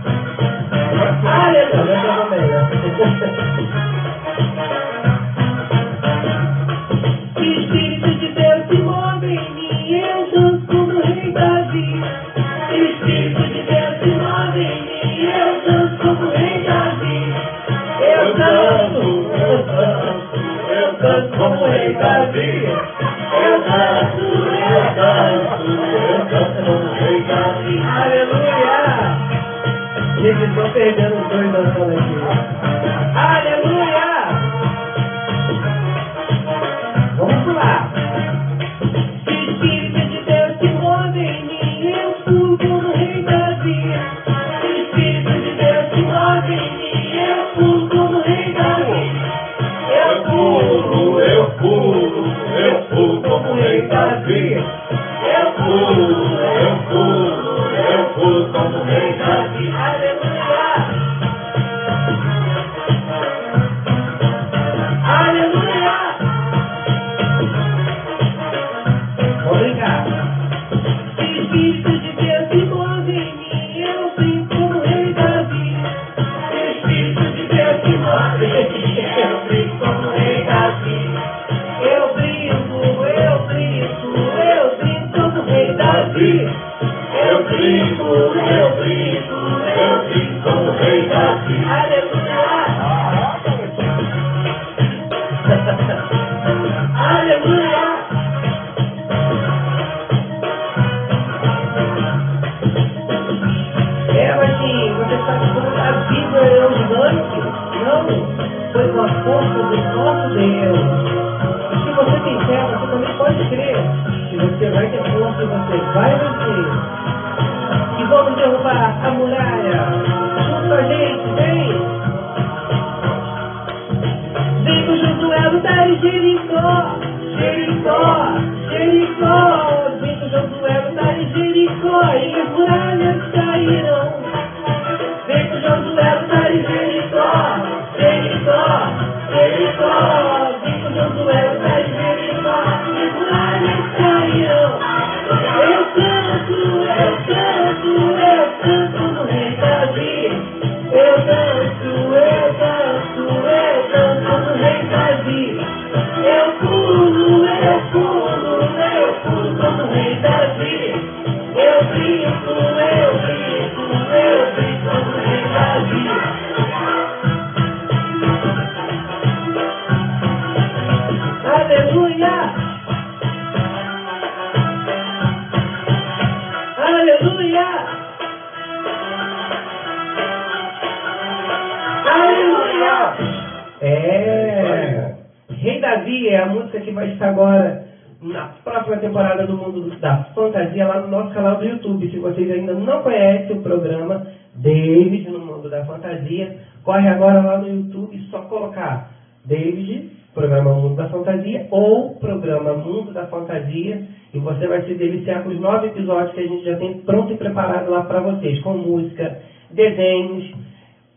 Davi é a música que vai estar agora na próxima temporada do Mundo da Fantasia lá no nosso canal do YouTube. Se vocês ainda não conhecem o programa David no Mundo da Fantasia, corre agora lá no YouTube e só colocar David, programa Mundo da Fantasia, ou programa Mundo da Fantasia, e você vai se deliciar com os nove episódios que a gente já tem pronto e preparado lá para vocês, com música, desenhos,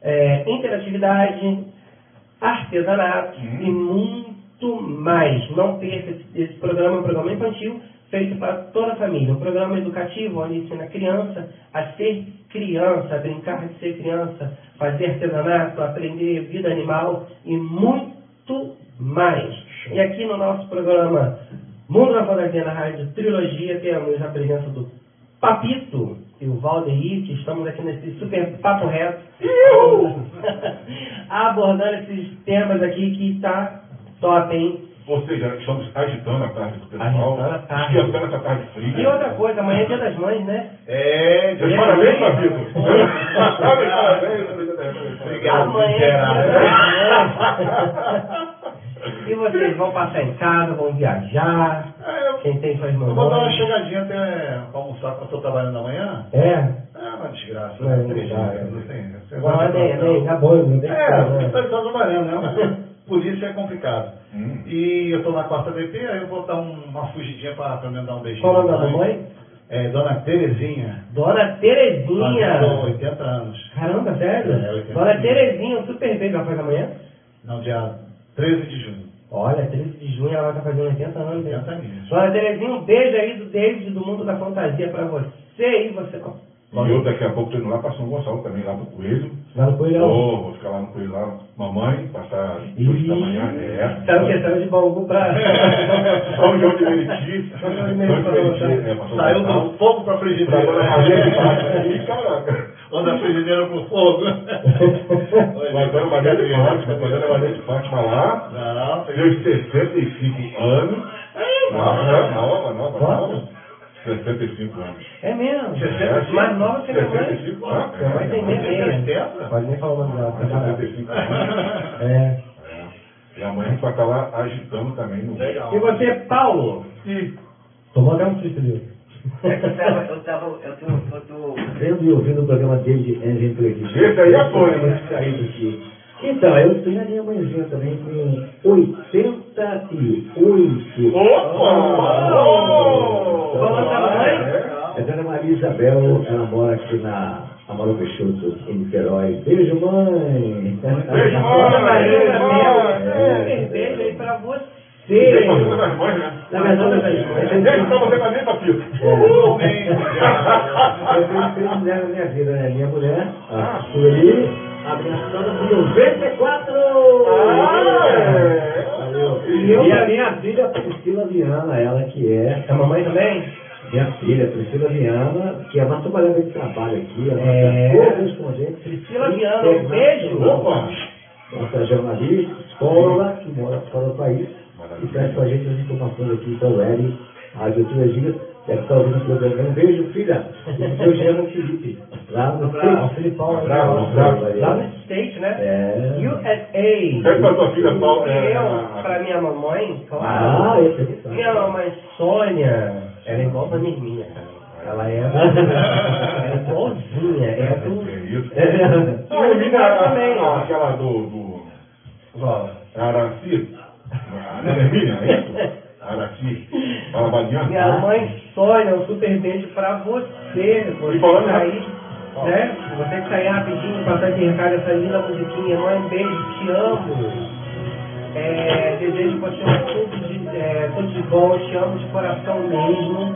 é, interatividade, artesanato Uhum. e muito mais. Não perca esse, programa, é um programa infantil feito para toda a família. Um programa educativo onde ensina a criança a ser criança, a brincar de ser criança, fazer artesanato, aprender vida animal e muito mais. E aqui no nosso programa Mundo da Fantasia na Rádio Trilogia temos a presença do Papito e o Valdeir, que estamos aqui nesse super papo reto, abordando esses temas aqui que tá top, hein? Ou seja, estamos agitando a tarde do pessoal, Agitando a tarde. esquentando essa tarde fria. E outra coisa, amanhã é dia das mães, né? É, Meus parabéns, Papito. Meus parabéns. Obrigado, Amanhã é dia. E vocês vão passar em casa, vão viajar. É, eu- Quem tem suas eu vou dar uma chegadinha até almoçar quando eu tô trabalhando amanhã. É? É uma desgraça, Não, né? não pra- nem, acabou, não tem É, como, você né? tá trabalhando, né? Polícia é complicado. Hum. E eu tô na quarta DP, aí eu vou dar um- uma fugidinha pra, pra me dar um beijinho. Qual o nome da mamãe? É, Dona Terezinha. Dona Terezinha. Fazendo 80 anos. Caramba, sério? É, 80. Dona Terezinha, um super beijo, ela faz amanhã? Não, dia 13 de junho. Olha, 13 de junho ela vai fazendo 80 anos. hein? 80 anos. Dona Terezinha, um beijo aí do David do Mundo da Fantasia pra você e você. E eu daqui a pouco tô indo lá para São Gonçalo também, lá pro Coelho. Lá no Coelhão. Vou, vou ficar lá no Coelho lá, mamãe, passar duas da manhã. É. Tá o quê? Saiu de Bauru pra... São João de Meriti. São João de Meriti. É, Saiu do fogo pra Pra frigideira. Ih, caraca. Anda a frigideira pro fogo. Vai Dona Maria de Fátima, vai Dona Maria de Fátima lá. Não, Tem 65 anos. Nova, nova, nova, nova. 65 anos. É mesmo. É, Mais nova que minha mãe. 65 anos. Minha mãe tem nem. 70? Pode nem falar o nome dela. tá caralho. 65 anos. É. É. E amanhã a gente vai estar lá agitando também no. Legal. E você, Paulo? Tomou até um susto ali. É que eu tava, eu tava, eu tô, eu tô Vendo e ouvindo o programa David Enzo Entrevista. Esse aí é foi, né? saído aqui. Então, eu tenho a minha mãezinha também com 88. Opa! Vamos lá, mãe? É Dona Maria Isabel, ela mora aqui na Amaro Peixoto, em Niterói. Beijo, mãe! Beijo, mãe! Maria Isabel, É. beijo aí pra você. Mães, né? Na verdade, eu Deixa pra você também, Papito. Uhul, bem, Eu tenho três mulheres na minha vida, né? Minha mulher, a Sueli, abraçada por 94! Ah, é. Valeu. E eu- E a minha filha, Priscila Viana, ela que é A mamãe também? minha filha, Priscila Viana, que é uma trabalhadora de trabalho aqui, ela É. é correspondente. Priscila Viana, um beijo. Opa! Nossa jornalista, escola, que mora fora do país, e traz com a gente as informações aqui da web, Rádio Trilogia, deve estar ouvindo o programa. Um beijo, filha, e o seu genro Felipe, lá no O Filipão Bravo, ó. bravo. lá no State, né? É. USA. Pede pra tua filha, Paulo. E eu, É, pra minha mamãe, Ah, claro. esse aqui tá. Minha mamãe Sônia, era igual a minha cara. Ela é, é igualzinha, é do... É isso. É, Ah, eu a- também. a- aquela do, do Ó, Araci. A Nenemia, é isso? Minha baliana. mãe sonha um super beijo pra você. Você E falando tá aí, Ó. né? Você que tá aí rapidinho, passar aqui recado essa linda musiquinha. Mãe, beijo, te amo. É, desejo você tudo de, é, tudo de bom, te amo de coração mesmo.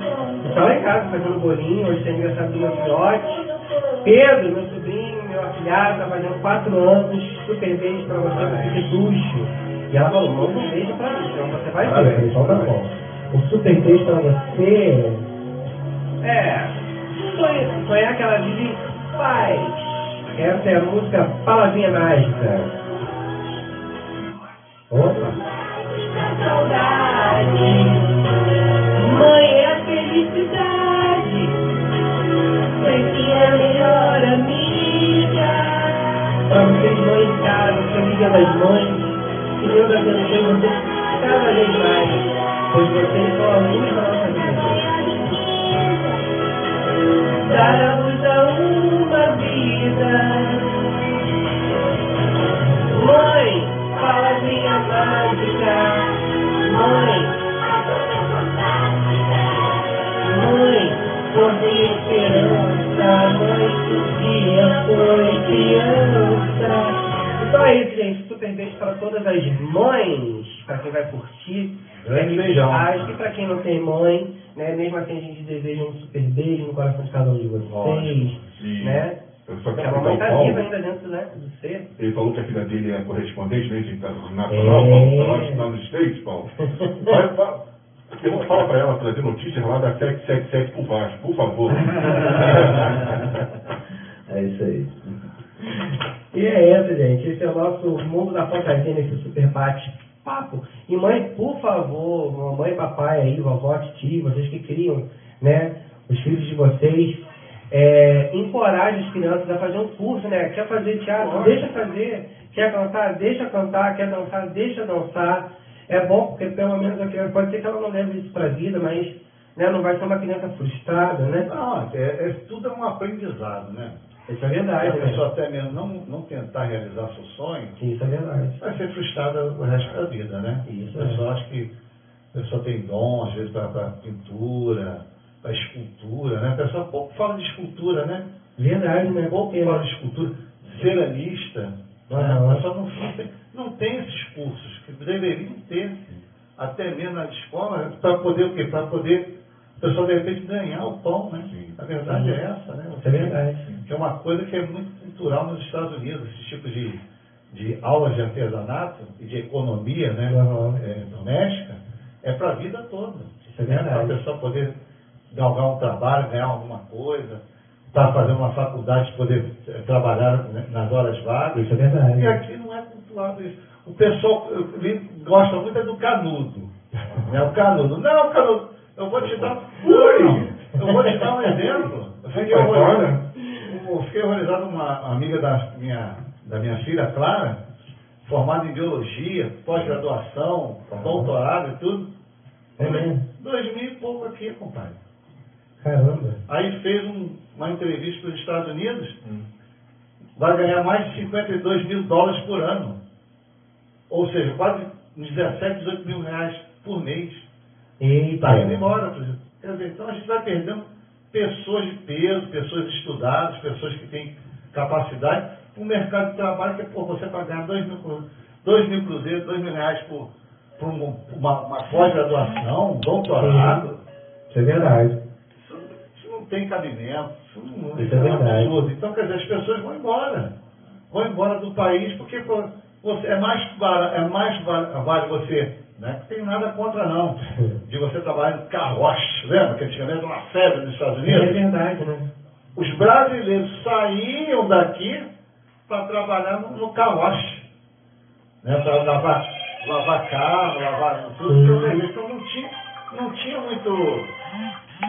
Está lá em casa fazendo bolinho, hoje tem aniversário do meu filhote. Pedro, meu sobrinho, meu afilhado, tá fazendo quatro anos. Super beijo pra você, você que ducho. E ela falou, manda um beijo pra mim, então você vai ver. Parabéns, então tá bom. Um super beijo pra você. É, sonhar, sonhar que ela vive em paz. Essa é a música Palavrinha Mágica. Opa. Saudade, mãe é a felicidade, sempre é a melhor amiga. Para vocês, mães em casa, feliz dia das mães. Que Deus abençoe vocês cada vez mais, pois vocês são a luz da nossa vida. Dar a luz a uma vida. Mãe, palavrinha mágica. Mãe, mãe, Foi esperança, mãe, que dia foi criança. Então é isso, gente. Super beijo para todas as mães, para quem vai curtir. Grande beijão. Paz. E para quem não tem mãe, né? Mesmo assim a gente deseja um super beijo no coração de cada um de vocês. Lógico. E Né? eu só Porque quero a mamãe citar está o viva ainda dentro né, do ser. Ele falou que a filha dele é correspondente né, internacional, É. Paulo, tá lá está nos States, Paulo. Vai, vai, eu fala para ela trazer notícias lá da 777 por Vasco, por favor. É isso aí. E é isso, gente. Esse é o nosso mundo da fantasia nesse super bate-papo. E mãe, por favor, mamãe, papai aí, vovó, tio, vocês que criam, né, os filhos de vocês, é, encorajem as crianças a fazer um curso, né? Quer fazer teatro? Deixa fazer. Quer cantar? Deixa cantar. Quer dançar? Deixa dançar. É bom porque pelo menos a criança, pode ser que ela não leve isso para a vida, mas né, não vai ser uma criança frustrada, né? Não, é, é- tudo é um aprendizado, né? Isso é Se verdade, a né? pessoa até mesmo não, não tentar realizar seu sonho, Isso é verdade. vai ser frustrada o resto da vida, né? Isso, a pessoa acha que a pessoa tem dom, às vezes, para pintura, para escultura, né? A pessoa pouco fala de escultura, né? Verdade, né? Pouco Porque, fala de escultura. Ceramista, né? Aham. a pessoa não, não, tem, esses cursos que deveriam ter, até mesmo na escola, para poder o quê? Para poder a pessoa, de repente, ganhar o pão, né? Sim. A verdade é essa, né? Isso é verdade. É uma coisa que é muito cultural nos Estados Unidos, esse tipo de, de aulas de artesanato e de economia né, Uhum. é, doméstica, é para a vida toda. É Para a pessoa poder galgar um trabalho, ganhar alguma coisa, estar fazendo uma faculdade, poder eh, trabalhar né, nas horas vagas. Isso é verdade. E aqui não é cultuado isso. O pessoal eu gosta muito é do canudo. Né? O canudo. Não, canudo, eu vou te dar. Ui, eu vou te dar um exemplo. Eu fiquei Vai horrorizado. Eu fiquei horrorizado uma amiga da minha, da minha filha, Clara, formada em biologia, pós-graduação, doutorado e tudo. É? Dois mil e pouco aqui, compadre. Caramba. Aí fez um- uma entrevista para os Estados Unidos, vai ganhar mais de 52 mil dólares por ano. Ou seja, quase 17, 18 mil reais por mês. Eita. Está indo embora. Quer dizer, então a gente vai perdendo pessoas de peso, pessoas estudadas, pessoas que têm capacidade, para o mercado de trabalho que, pô, você vai ganhar 2 mil, dois mil cruzeiros, 2 mil reais por, por um- uma, uma pós-graduação, um doutorado. Isso é verdade. Isso, isso não tem cabimento. Isso, não, Isso é verdade. absurdo. Então, quer dizer, as pessoas vão embora. Vão embora do país porque pô, você, é mais, vale, é mais vale, vale você. Não é que tem nada contra, não. De você trabalhar em carroça. Lembra que antigamente era uma febre nos Estados É Unidos? verdade, né? Os brasileiros saíam daqui para trabalhar no, no carroça. Né? Para lavar, lavar carro, lavar tudo. Uhum. Então não tinha, não tinha muito.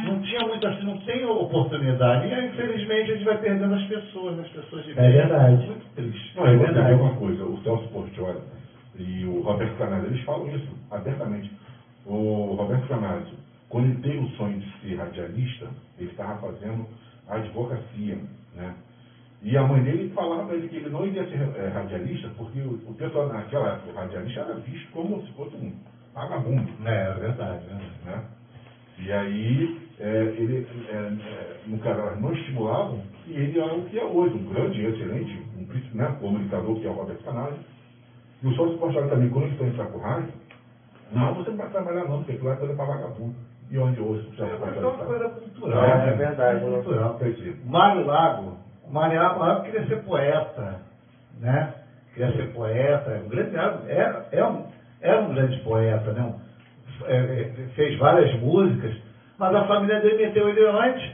Não tinha muito assim, não tem oportunidade. E aí, infelizmente, a gente vai perdendo as pessoas, as pessoas de É verdade. Muito triste. Não, eu vou dizer uma coisa, o Celso Portioli e o Roberto Canales, eles falam isso abertamente. O Roberto Canales, quando ele teve o sonho de ser radialista, ele estava fazendo advocacia, né? E a mãe dele falava para ele que ele não iria ser eh, radialista, porque o, o pessoal naquela época, o radialista era visto como se fosse um vagabundo. É, é verdade, né? né? E aí, é, ele, é, é, no caso, elas não estimulavam, e ele é o que é hoje, um grande, excelente, um né, comunicador, que é o Roberto Canales. E o sócio Portugal também, quando eles estão em Rádio, não, você não vai trabalhar não, porque aquilo é coisa para vagabundo. E onde hoje É, sócio mas é Portugal uma coisa cultural. É, né? é verdade, né? Cultural. Dizer, Mário Lago. Mário Lago queria ser poeta, né? Queria ser poeta. Um grande, era, é um, era um grande poeta, né? Um- é, é, fez várias músicas, mas a família dele meteu ele antes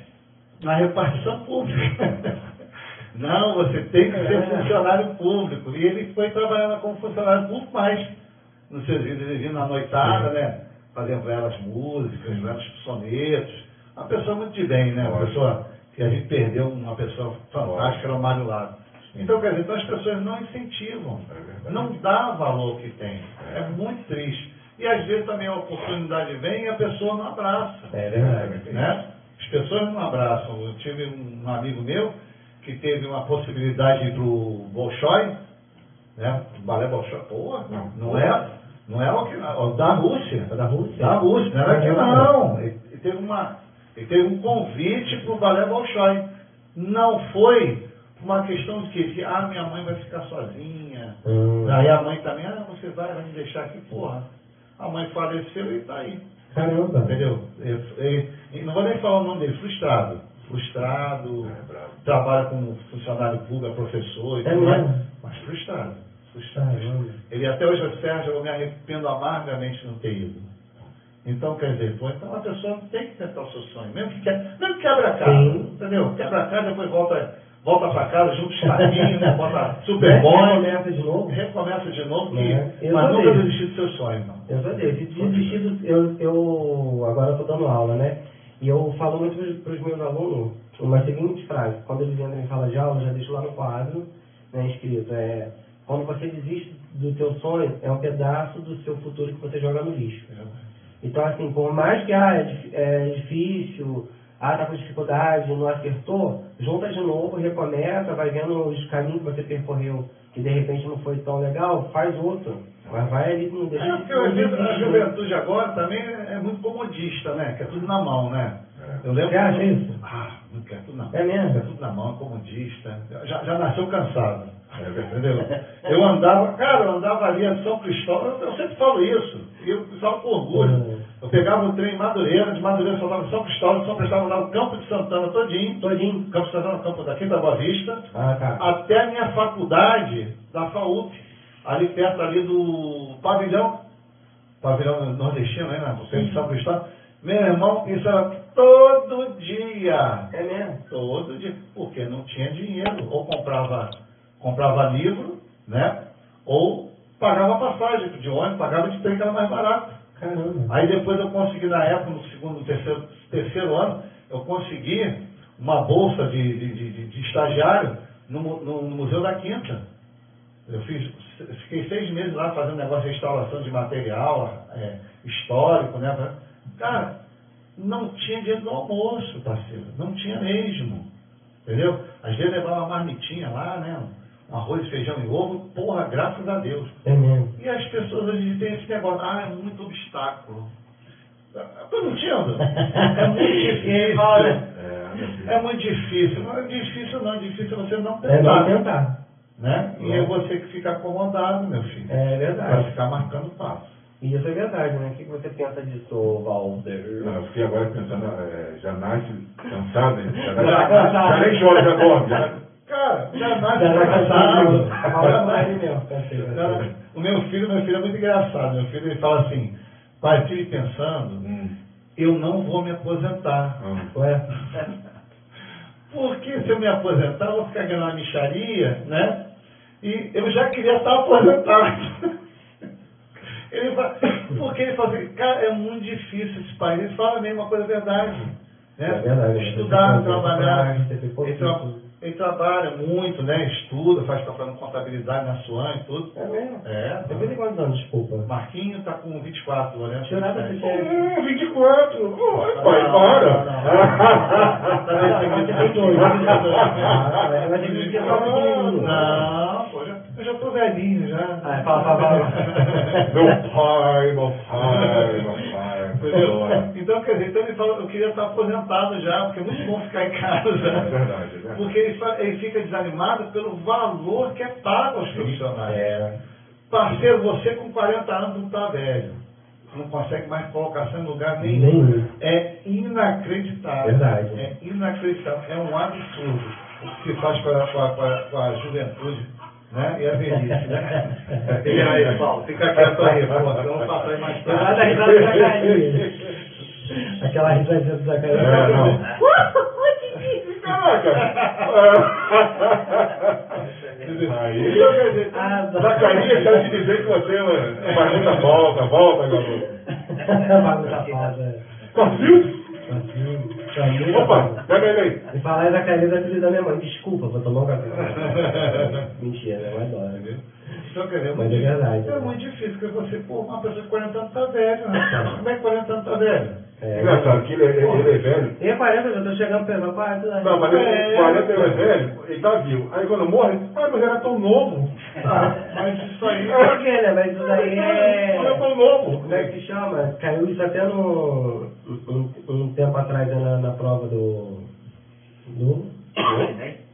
na repartição pública. Não, você tem que ser funcionário público. E ele foi trabalhando como funcionário público, mas nos seus vídeos na noitada, né? Fazendo belas músicas, belos sonetos. Uma pessoa muito de bem, né? Uma pessoa que a gente perdeu uma pessoa fantástica, era o Mário Lago. Então, quer dizer, então as pessoas não incentivam, É não dá valor que tem. É muito triste. E às vezes também a oportunidade vem e a pessoa não abraça. É verdade. Né? As pessoas não abraçam. Eu tive um amigo meu que teve uma possibilidade pro Bolshoi, né? O balé Bolshoi. Pô, Não. não é, não é o da Rússia. É da Rússia? Da Rússia, não era aqui não. Ele, ele teve uma, ele teve um convite para o Balé Bolshoi. Não foi uma questão de que, ah, minha mãe vai ficar sozinha. Hum. Aí a mãe também, ah, você vai, vai me deixar aqui, porra. A mãe faleceu e está aí. Caramba. Entendeu? Ele- ele- ele- não vou nem falar o nome dele, frustrado. Frustrado, É, trabalha como funcionário público, é professor e É tudo mais, mas frustrado. frustrado. Ele até hoje, Sérgio, eu me arrependo amargamente de não ter ido. Então, quer dizer, pô, então a pessoa tem que tentar o seu sonho, mesmo que, quer, mesmo que quebra a casa, Sim. entendeu? Quebra a casa, depois volta, volta para casa, junta os taquinhos, bota super Né? bom, Recomeça de novo. recomeça de novo, que, É. Eu mas nunca desistir do seu sonho, não. Eu desse. Desistido, eu, eu agora estou dando aula, né? E eu falo muito para os meus alunos uma seguinte frase. Quando eles entram em sala de aula, eu já deixo lá no quadro, né, escrito, é, quando você desiste do teu sonho, é um pedaço do seu futuro que você joga no lixo. Então, assim, por mais que ah, é, é difícil, ah, tá com dificuldade, não acertou, junta de novo, recomeça, vai vendo os caminhos que você percorreu, que de repente não foi tão legal, faz outro. Mas vai ali, não deixa É, porque a ju- a desistir. juventude agora também é é muito comodista, né? Quer tudo na mão, né? É. Eu lembro. Você acha isso? Ah, não quer tudo na mão. É mesmo? Quer tudo na mão, comodista. Já, já nasceu cansado. É. Entendeu? Eu andava, cara, eu andava ali em São Cristóvão, eu, eu sempre falo isso, e eu falo com orgulho. Eu pegava o trem em Madureira, de Madureira eu soltava em São Cristóvão, de São Cristóvão andava o Campo de Santana todinho, Todinho. Campo de Santana, Campo daqui da Boa Vista, Ah, tá. até a minha faculdade da FAUP, ali perto ali do pavilhão, pavilhão nordestino, né, na de São Cristóvão. Meu irmão, isso era todo dia. É mesmo? Todo dia, porque não tinha dinheiro. Ou comprava, comprava livro, né? Ou pagava passagem de ônibus, pagava de trem que era mais barato. Caramba. Aí depois eu consegui, na época, no segundo, terceiro, terceiro ano, eu consegui uma bolsa de, de, de- de- estagiário no, no- no Museu da Quinta. Eu fiz, fiquei seis meses lá fazendo negócio de restauração de material é, histórico, né? Cara, não tinha dinheiro do almoço, parceiro. Não tinha mesmo. Entendeu? Às vezes levava uma marmitinha lá, né? Um arroz, feijão e ovo. Porra, graças a Deus. É mesmo. E as pessoas hoje têm esse negócio, ah, é muito obstáculo. Eu não entendo. É muito difícil. É, filho. É muito difícil. Não é difícil não, é difícil você não É não tentar. Né? E é você que fica acomodado, meu filho. É Vai verdade. ficar marcando passo. E isso é verdade, né? O que você pensa disso, Valder? Não, eu fiquei agora pensando, é, já nasce cansado, hein? Já, Já cansado. já nem chora, já dorme. Já, Cara, já nasce Já cansado. Já nasce- mesmo, parceiro. Já- O meu filho, meu filho é muito engraçado. Meu filho ele fala assim, pai, estive pensando, hum, eu não vou me aposentar. hum. Ué? Porque se eu me aposentar, eu vou ficar ganhando uma micharia, né? E eu já queria estar aposentado. Ele fala, porque ele fala assim, cara, é muito difícil esse país. Ele fala mesmo uma coisa verdade. Né? É verdade. Estudar, trabalhar. você tem que Ele tra- Ele trabalha muito, né? Estuda, faz tá fazendo contabilidade na Suan e tudo. É mesmo? É. Tem quantos anos, desculpa? Marquinho tá com 24, Lourenço. Jurava que 27. você tinha... Hum, 24. Oi, pai, Não, para. não, não. Tá vendo? Você tem dois. Ah, eu que. Não, já- eu já tô velhinho já. Ah, fala, fala, fala. Meu pai, meu pai, meu pai. Entendeu? Então, quer dizer, então ele fala, eu queria estar aposentado já, porque é muito bom ficar em casa. É verdade, é verdade. Porque ele, ele fica desanimado pelo valor que é pago aos profissionais. É. Parceiro, você com 40 anos não está velho. Não consegue mais colocação em lugar nenhum. Nenhum. É inacreditável. Verdade. É inacreditável. É um absurdo o que se faz com a, com a- com a- juventude né? e a velhice. Né? Fica aí, Paulo. Fica quieto aí. Vamos passar aí mais tarde. risada do Zacarias. Aquela risadinha do Zacarias. É, não. Aí, Então, Ah, Zacarias quero te dizer que você mano, faz muita volta, volta, garoto. Bagunça foda. Corfil? Opa, pega ele aí. E falar em Zacarias é filho da minha mãe. Desculpa, vou tomar um café. Mentira, né? Mas dói. Então, quer dizer, Mas é verdade. É muito difícil, porque você, pô, uma pessoa de 40 anos tá velho, rapaz. Como é que 40 anos tá velho? É. Engraçado que ele, é- ele é velho. E 40, eu já tô chegando perto, 40. Não, mas ele É. 40 ele é velho, ele tá vivo. Aí quando morre, ah, mas era tão novo. Ah, mas isso aí. Por quê, né? Mas isso daí é... Era tão novo. Como é que se chama? Caiu isso até no, um, um tempo atrás né, na, prova do. do.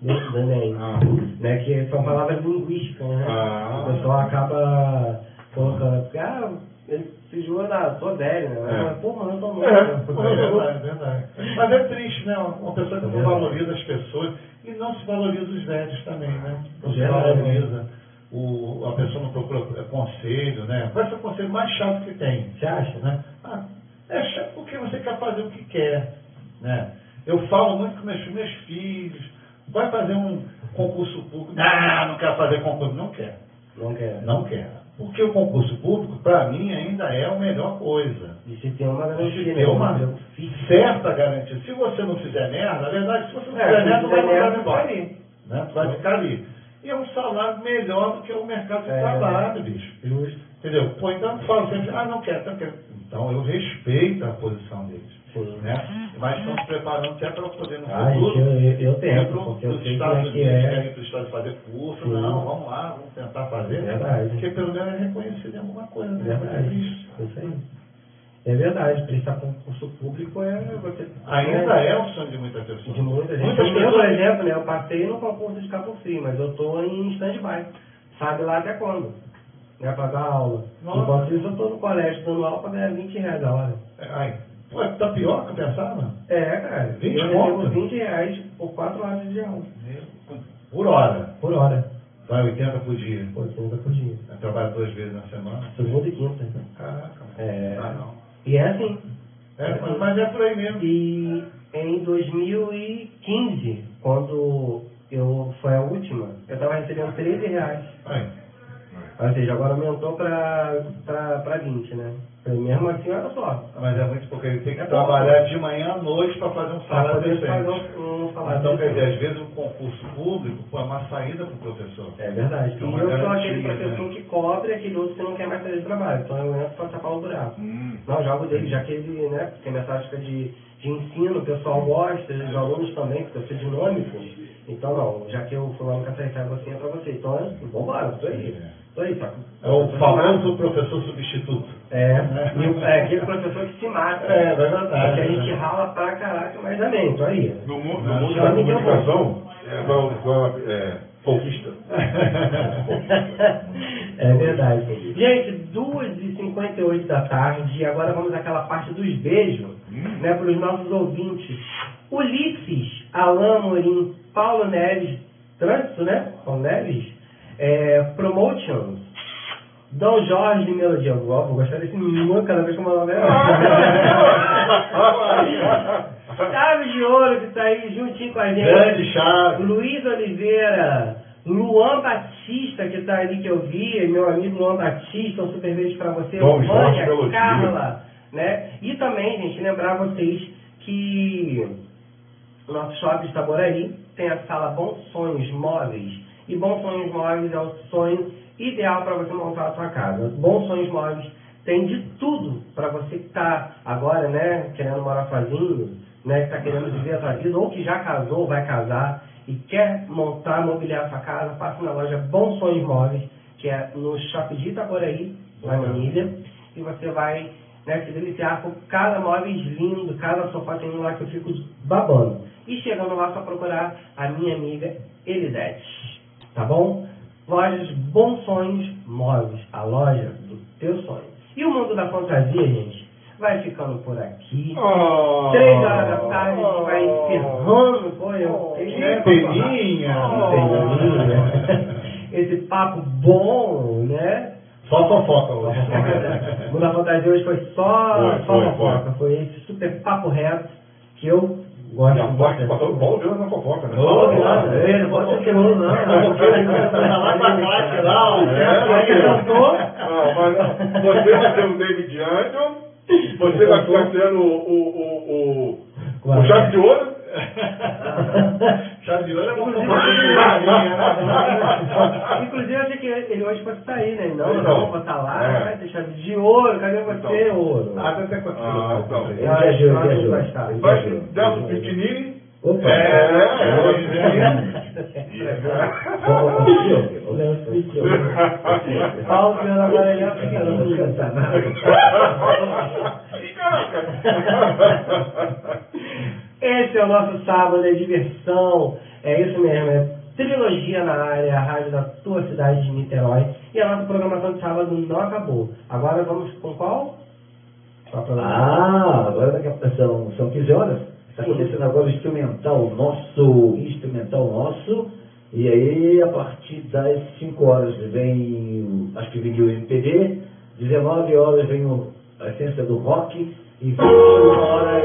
do, do Enem. Ah. Né, que são palavras linguísticas, né? Ah. O pessoal acaba colocando. porque, Ah, ele se jura, ah, tô velho, né? É. Mas, Porra, eu tô novo. É. É verdade, é verdade. Mas é triste, né? Uma pessoa que não Verdade. valoriza as pessoas e não se valoriza os velhos também, né? Não se Verdade. valoriza. O, a pessoa não procura conselho, né? Qual é o conselho mais chato que tem? Você acha? né? Ah, é chato porque você quer fazer o que quer. Né? Eu falo muito com meus, meus filhos, vai fazer um concurso público. Não, não quero fazer concurso. Não quer. Não quer. Não. Porque o concurso público, para mim, ainda é a melhor coisa. E se tem uma Se garantia, ter uma né? Um fixo. certa garantia. Se você não fizer merda, na verdade, se você não É, fizer merda, vai mandar embora. Né? Vai ficar ali. E é um salário melhor do que o mercado de É. trabalho, bicho. Justo. Entendeu? Pô, então eu falo sempre, ah, não quero, não quero. Então eu respeito a posição deles. Sim. Né? Mas estão se preparando até para poder no Ah, futuro. eu, eu, eu tento, porque eu sei como é que é. querem para os Estados fazer curso. Sim. Não, vamos lá, vamos tentar fazer. Verdade. Porque pelo menos é reconhecido em alguma coisa. Né? Verdade. Isso. Isso aí. É verdade, prestar concurso público é você. Ainda é o sonho de muitas pessoas. De muita gente. Muitas eu, por pessoas exemplo, né, eu passei no concurso de Frio, mas eu estou em stand-by. Sabe lá até quando? Né, para dar aula. Nossa. Enquanto isso, eu estou no colégio dando aula para ganhar 20 reais a hora. Ai, tá pior que eu pensava? É, cara. 20 eu conto? 20 reais por 4 horas de aula. Por hora. Por hora. Vai 80 por dia. Por 80 por dia. Eu trabalho duas vezes na semana. Segunda e quinta. Caraca, É. Ah, não. E é assim. É, mas- mas é por aí mesmo. E em 2015, quando eu foi a última, eu estava recebendo 13 reais. Aí. Ou seja, agora aumentou para 20, né? Mesmo assim, olha só. Mas é muito porque ele tem que É trabalhar de manhã à noite para fazer um Para salário decente. um, um salário. Então, quer dizer, às vezes o concurso público foi uma saída para o professor. É verdade. É E eu sou aquele professor né? que cobre aquele outro que não quer mais fazer trabalho. Então eu entro para tapar o buraco. Hum. Não, jogo dele, já que ele, né, tem essa tática de, de ensino, o pessoal gosta, os alunos também, porque eu sou dinâmico. Então não, já que eu fui lá no Caçaicai, você é pra você. Então, é, vambora, tô aí. Tá? É o famoso professor substituto. É, e é aquele professor que se mata. É, é verdade. Porque a gente rala pra caraca, mas amém, tô aí. No mundo, no Não, mundo da me deu comunicação, é igual, igual é, folquista. É verdade. Gente, 2h58 da tarde, agora vamos àquela parte dos beijos, né, para os nossos ouvintes. Ulisses, Alain Morim, Paulo Neves, Trânsito, né? Paulo Neves, é, Promotions, Dom Jorge Melodia. Eu vou gostar desse menino cada vez que eu mandar Chaves de Ouro, que está aí juntinho com a gente. Grande chave. Luiz Oliveira, Luan Batista, que está ali que eu vi, meu amigo Luan Batista, um super beijo para você, Jorge Vânia. Carla, né? E também, gente, lembrar vocês que o nosso shopping de Itaboraí, tem a sala Bons Sonhos Móveis. E Bons Sonhos Móveis é o sonho ideal para você montar a sua casa. Bons Sonhos Móveis tem de tudo para você que está agora, né, querendo morar sozinho, né, que está querendo viver a sua vida, ou que já casou, vai casar e quer montar, mobiliar a sua casa, passe na loja Bons Sonhos Móveis, que é no Shopping de Itacoraí, lá na ilha, e você vai né, se deliciar com cada móveis lindo, cada sofá tem um lá que eu fico babando. E chegando lá, só procurar a minha amiga Elisete, tá bom? Lojas Bons Sonhos Móveis, a loja do teu sonho. E o mundo da fantasia, gente, vai ficando por aqui. Oh, Três horas da tarde, a gente vai encerrando, pô, eu... Que peninha. Que peninha. Esse papo bom, né? Só fofoca hoje. O mundo da fantasia hoje foi só, Foi, só foi, fofoca. Foi esse super papo reto que eu gosto E a muito. participação do Paulo Viana na fofoca, né? Ô, ele não pode ser queimado, não. Lá pra classe, lá, o É, Ele cantou. Não, mas você vai ser o David Angel, você vai ficar sendo o, o, o, o, o Chave de Ouro. Chave de ouro é uma Inclusive, eu achei que ele hoje fosse sair, né? Não, Então, não, vou botar lá, é. vai deixar de ouro, cadê você, Então. ouro? Ah, até quanto Ah, então. Ele viajou, ele que vai viajou. Vai. Delcio Pitinini. Opa! É, tio, o Leandro tio. Paulo Viana agora ele é Eu não vou cantar nada. Esse é o nosso sábado, é diversão, é isso mesmo, é trilogia na área, a rádio da tua cidade de Niterói. E a nossa programação de sábado não acabou. Agora vamos com qual? Ah, agora daqui a são, são 15 horas. Está acontecendo agora o instrumental nosso, instrumental nosso. E aí, a partir das 5 horas vem, acho que vem o MPB, 19 horas vem o, a essência do rock, e 21 horas,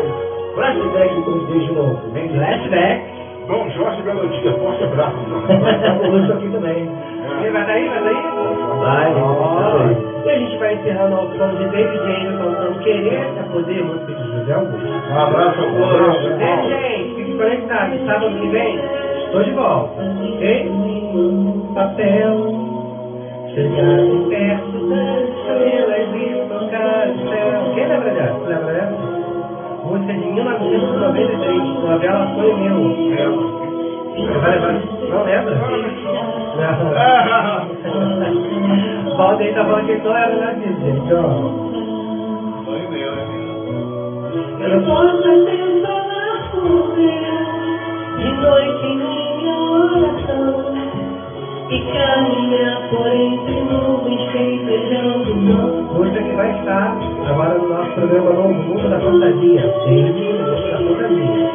flashback com o de novo. Vem flashback, Dom Jorge Melodia, forte abraço. vai estar conosco aqui também. E vai daí, vai daí? Vai, vai. E a gente vai encerrando ao som de David Angel cantando Querer é Poder, música de José Augusto. Um abraço, Augusto. Ei, gente, fique conectado. Sábado que vem, estou de volta. Ok? Papel, chegar perto das estrelas e tocar o céu. Quem lembra dessa? Você lembra dessa? Música de 1993, novela Sonho Meu. Vai levar? Não lembra? Não. Valdeir tá falando que ele não era na vida, gente. ó. Sonho meu, é meu. Eu posso falar por Deus, de noite em minha oração, e caminhar por entre nuvens festejando não. Música que vai estar agora no nosso programa novo, Mundo da Fantasia. David, Mundo da Fantasia.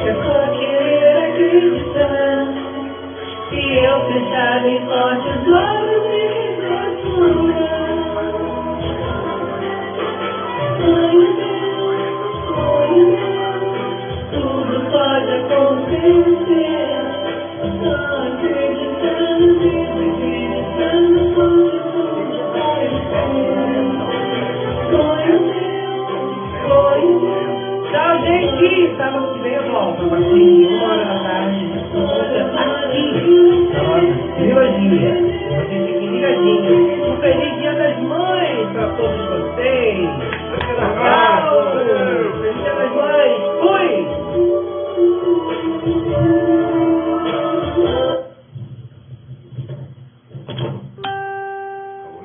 É só querer acreditar, se eu fechar bem forte os olhos e sonhar. Sonho meu, sonho meu, tudo pode acontecer. Tá sábado que vem eu volto, a partir de uma hora da tarde, aqui, na Vila Gíria. Vocês fiquem ligadinho. Um feliz dia das mães para todos vocês. Obrigado.